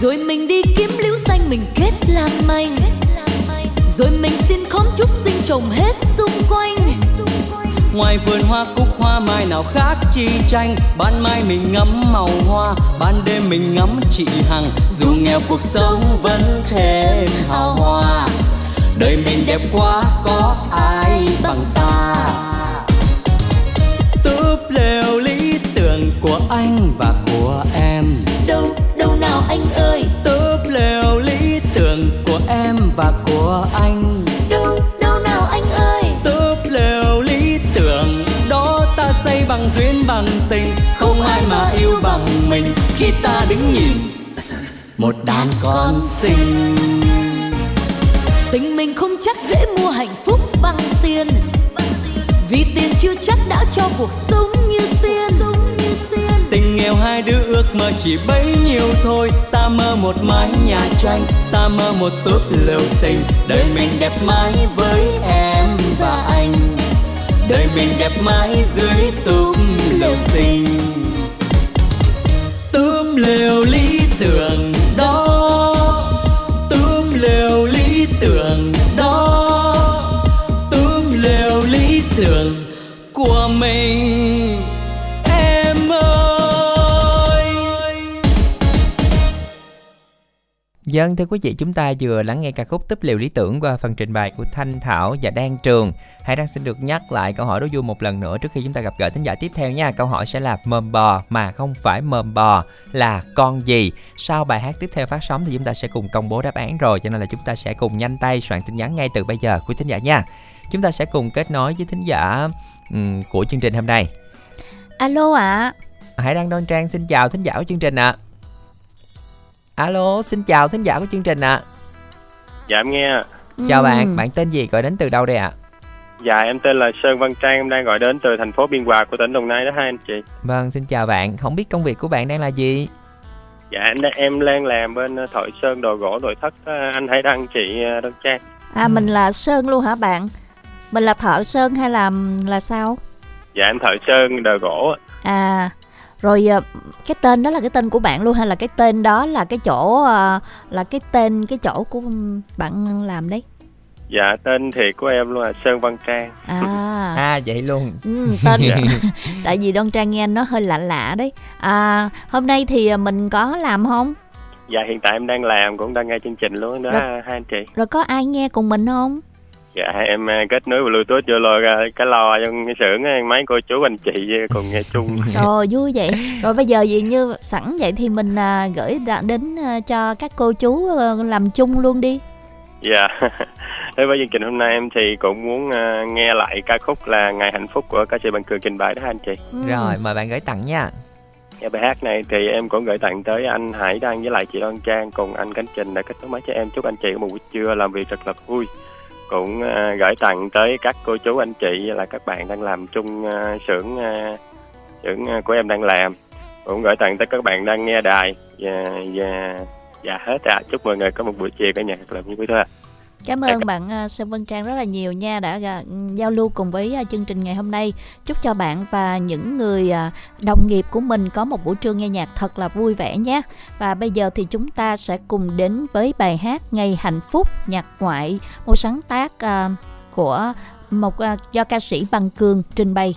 rồi mình đi kiếm liễu xanh mình kết làm manh rồi mình xin khóm trúc sinh trồng hết xung quanh ngoài vườn hoa cúc hoa mai nào khác chi tranh? Ban mai mình ngắm màu hoa ban đêm mình ngắm chị hằng. Dù nghèo cuộc sống vẫn thêm hào hoa. Đời mình đẹp quá có ai bằng ta? Túp lều lý tưởng của anh và của em. Đâu đâu nào anh ơi? Túp lều lý tưởng của em và của anh bằng tình không ai mà yêu bằng mình. Khi ta đứng nhìn một đàn con xinh. Tình mình không chắc dễ mua hạnh phúc bằng tiền. Vì tiền chưa chắc đã cho cuộc sống như tiên. Tình nghèo hai đứa ước mơ chỉ bấy nhiêu thôi. Ta mơ một mái nhà tranh ta mơ một túp lều tình. Đời mình đẹp mãi với em và anh đời mình đẹp mãi dưới túp lều xinh túp lều lý tưởng đó. Túp lều lý tưởng đó. Túp lều lý tưởng của mình. Dân thưa quý vị, chúng ta vừa lắng nghe ca khúc Túp liều lý tưởng qua phần trình bày của Thanh Thảo và Đan Trường. Hãy đang xin được nhắc lại câu hỏi đố vui một lần nữa trước khi chúng ta gặp gỡ thính giả tiếp theo nha. Câu hỏi sẽ là mờm bò mà không phải mờm bò là con gì? Sau bài hát tiếp theo phát sóng thì chúng ta sẽ cùng công bố đáp án rồi, cho nên là chúng ta sẽ cùng nhanh tay soạn tin nhắn ngay từ bây giờ quý thính giả nha. Chúng ta sẽ cùng kết nối với thính giả ừm, của chương trình hôm nay. alo ạ Hải Đăng Đoan Trang xin chào thính giả của chương trình ạ. Alo, xin chào thính giả của chương trình ạ. Dạ em nghe. Chào Ừ. bạn, bạn tên gì, gọi đến từ đâu đây ạ? Dạ em tên là Sơn Văn Trang, em đang gọi đến từ thành phố Biên Hòa của tỉnh Đồng Nai đó hai anh chị. Vâng, xin chào bạn. Không biết công việc của bạn đang là gì? Dạ em đang em đang làm bên thợ sơn đồ gỗ nội thất anh hãy đăng chị ờ, Đăng Trang. à mình là sơn luôn hả bạn mình là thợ sơn hay là là sao Dạ em thợ sơn đồ gỗ. ạ. à rồi à, cái tên đó là cái tên của bạn luôn hay là cái tên đó là cái chỗ à, là cái tên cái chỗ của bạn làm đấy Dạ tên thiệt của em luôn là Sơn Văn Trang. à À vậy luôn. Ừ, tên Dạ. tại vì Đoan Trang nghe nó hơi lạ lạ đấy à, hôm nay thì à, mình có làm không Dạ hiện tại em đang làm cũng đang nghe chương trình luôn đó Rồi. hai anh chị. rồi có ai nghe cùng mình không Dạ em à, kết nối Bluetooth vô lo ra cái lo trong cái xưởng mấy cô chú anh chị cùng nghe chung. Rồi vui vậy. Rồi bây giờ gì như sẵn vậy thì mình à, gửi đến à, cho các cô chú à, làm chung luôn đi. Dạ. Đối với chương trình hôm nay em thì cũng muốn nghe lại ca khúc là Ngày hạnh phúc của ca sĩ Bằng Cường trình bày đó anh chị. Ừ. Rồi mời bạn gửi tặng nha. Dạ, bài hát này thì em cũng gửi tặng tới anh Hải Đăng với lại chị Đoan Trang cùng anh Cánh Trình đã kết nối máy cho em chúc anh chị có một buổi trưa làm việc thật là vui. Cũng à, gửi tặng tới các cô chú, anh chị là các bạn đang làm chung à, xưởng à, xưởng của em đang làm. Cũng gửi tặng tới các bạn đang nghe đài và và và hết ạ. Chúc mọi người có một buổi chiều cả nhà thật là vui thôi ạ. Cảm ơn bạn à, Sơn Vân Trang rất là nhiều nha đã à, giao lưu cùng với à, chương trình ngày hôm nay. Chúc cho bạn và những người đồng nghiệp của mình có một buổi trưa nghe nhạc thật là vui vẻ nhé. Và bây giờ thì chúng ta sẽ cùng đến với bài hát Ngày hạnh phúc nhạc ngoại, một sáng tác của một do ca sĩ Bằng Cường trình bày.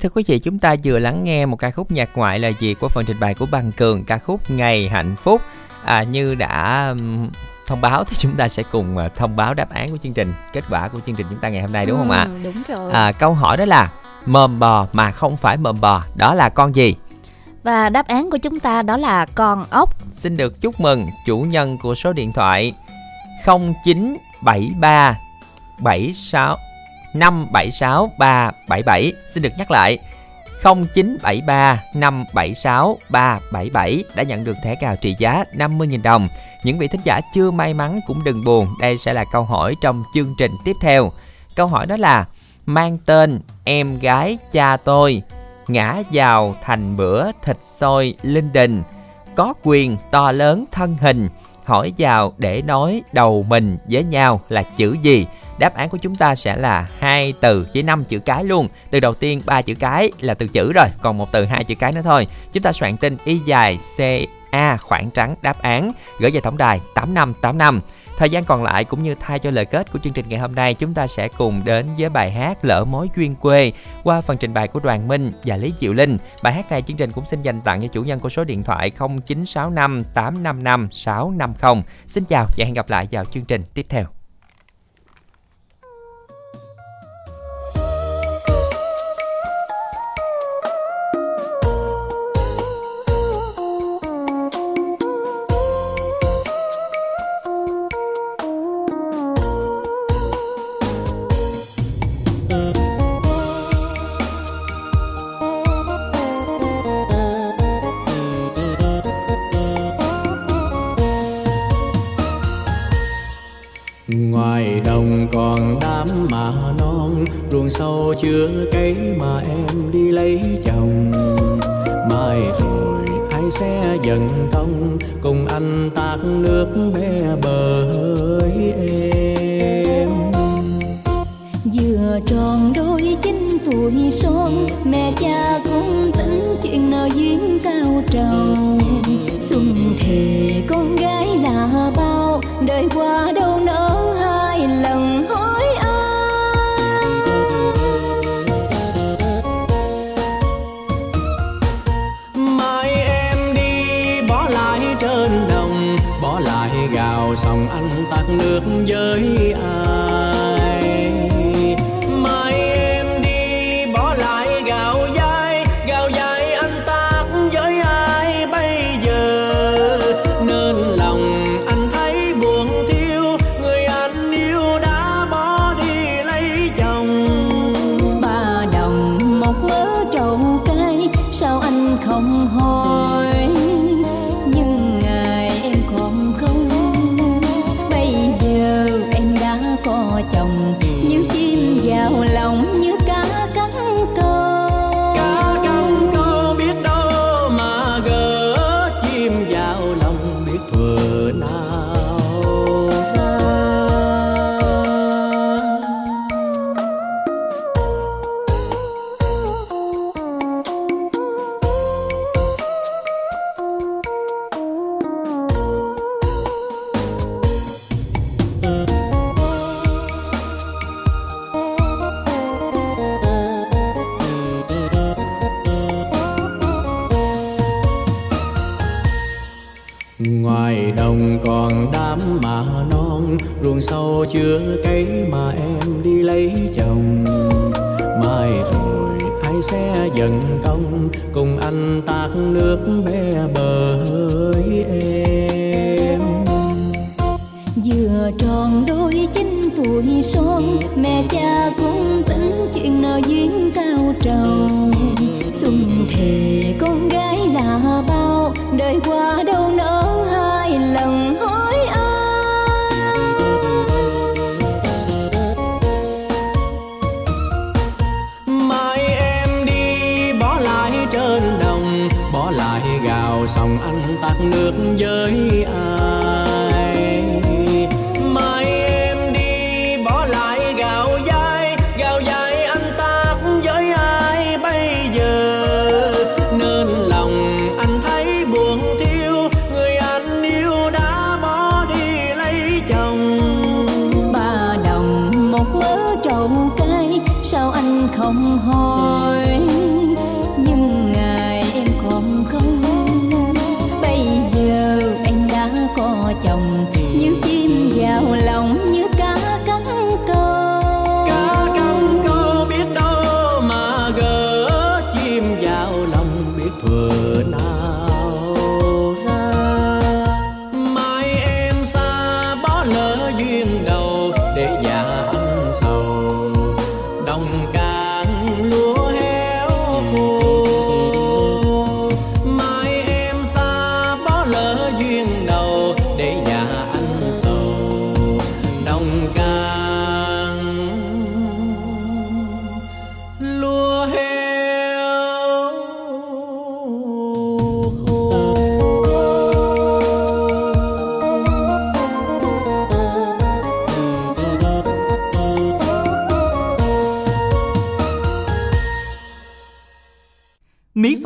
Thưa quý vị, chúng ta vừa lắng nghe một ca khúc nhạc ngoại là gì của phần trình bày của Bằng Cường, ca khúc Ngày Hạnh Phúc. À, như đã thông báo thì chúng ta sẽ cùng uh, thông báo đáp án của chương trình, kết quả của chương trình chúng ta ngày hôm nay đúng không ạ? Ừ, đúng rồi. À, câu hỏi đó là mờm bò mà không phải mờm bò, đó là con gì? Và đáp án của chúng ta đó là con ốc. Xin được chúc mừng chủ nhân của số điện thoại 0973 76 576 377. Xin được nhắc lại 0973 576 377 đã nhận được thẻ cào trị giá 50.000 đồng. Những vị thính giả chưa may mắn cũng đừng buồn, đây sẽ là câu hỏi trong chương trình tiếp theo. Câu hỏi đó là mang tên em gái cha tôi ngã vào thành bữa thịt xôi linh đình có quyền to lớn thân hình hỏi vào để nói đầu mình với nhau là chữ gì đáp án của chúng ta sẽ là hai từ với năm chữ cái luôn từ đầu tiên ba chữ cái là từ chữ rồi còn một từ hai chữ cái nữa thôi chúng ta soạn tin y dài c a khoảng trắng đáp án gửi về tổng đài tám năm tám năm Thời gian còn lại cũng như thay cho lời kết của chương trình ngày hôm nay, chúng ta sẽ cùng đến với bài hát Lỡ mối duyên quê qua phần trình bày của Đoàn Minh và Lý Diệu Linh. Bài hát này chương trình cũng xin dành tặng cho chủ nhân của số điện thoại 0965 855 650. Xin chào và hẹn gặp lại vào chương trình tiếp theo.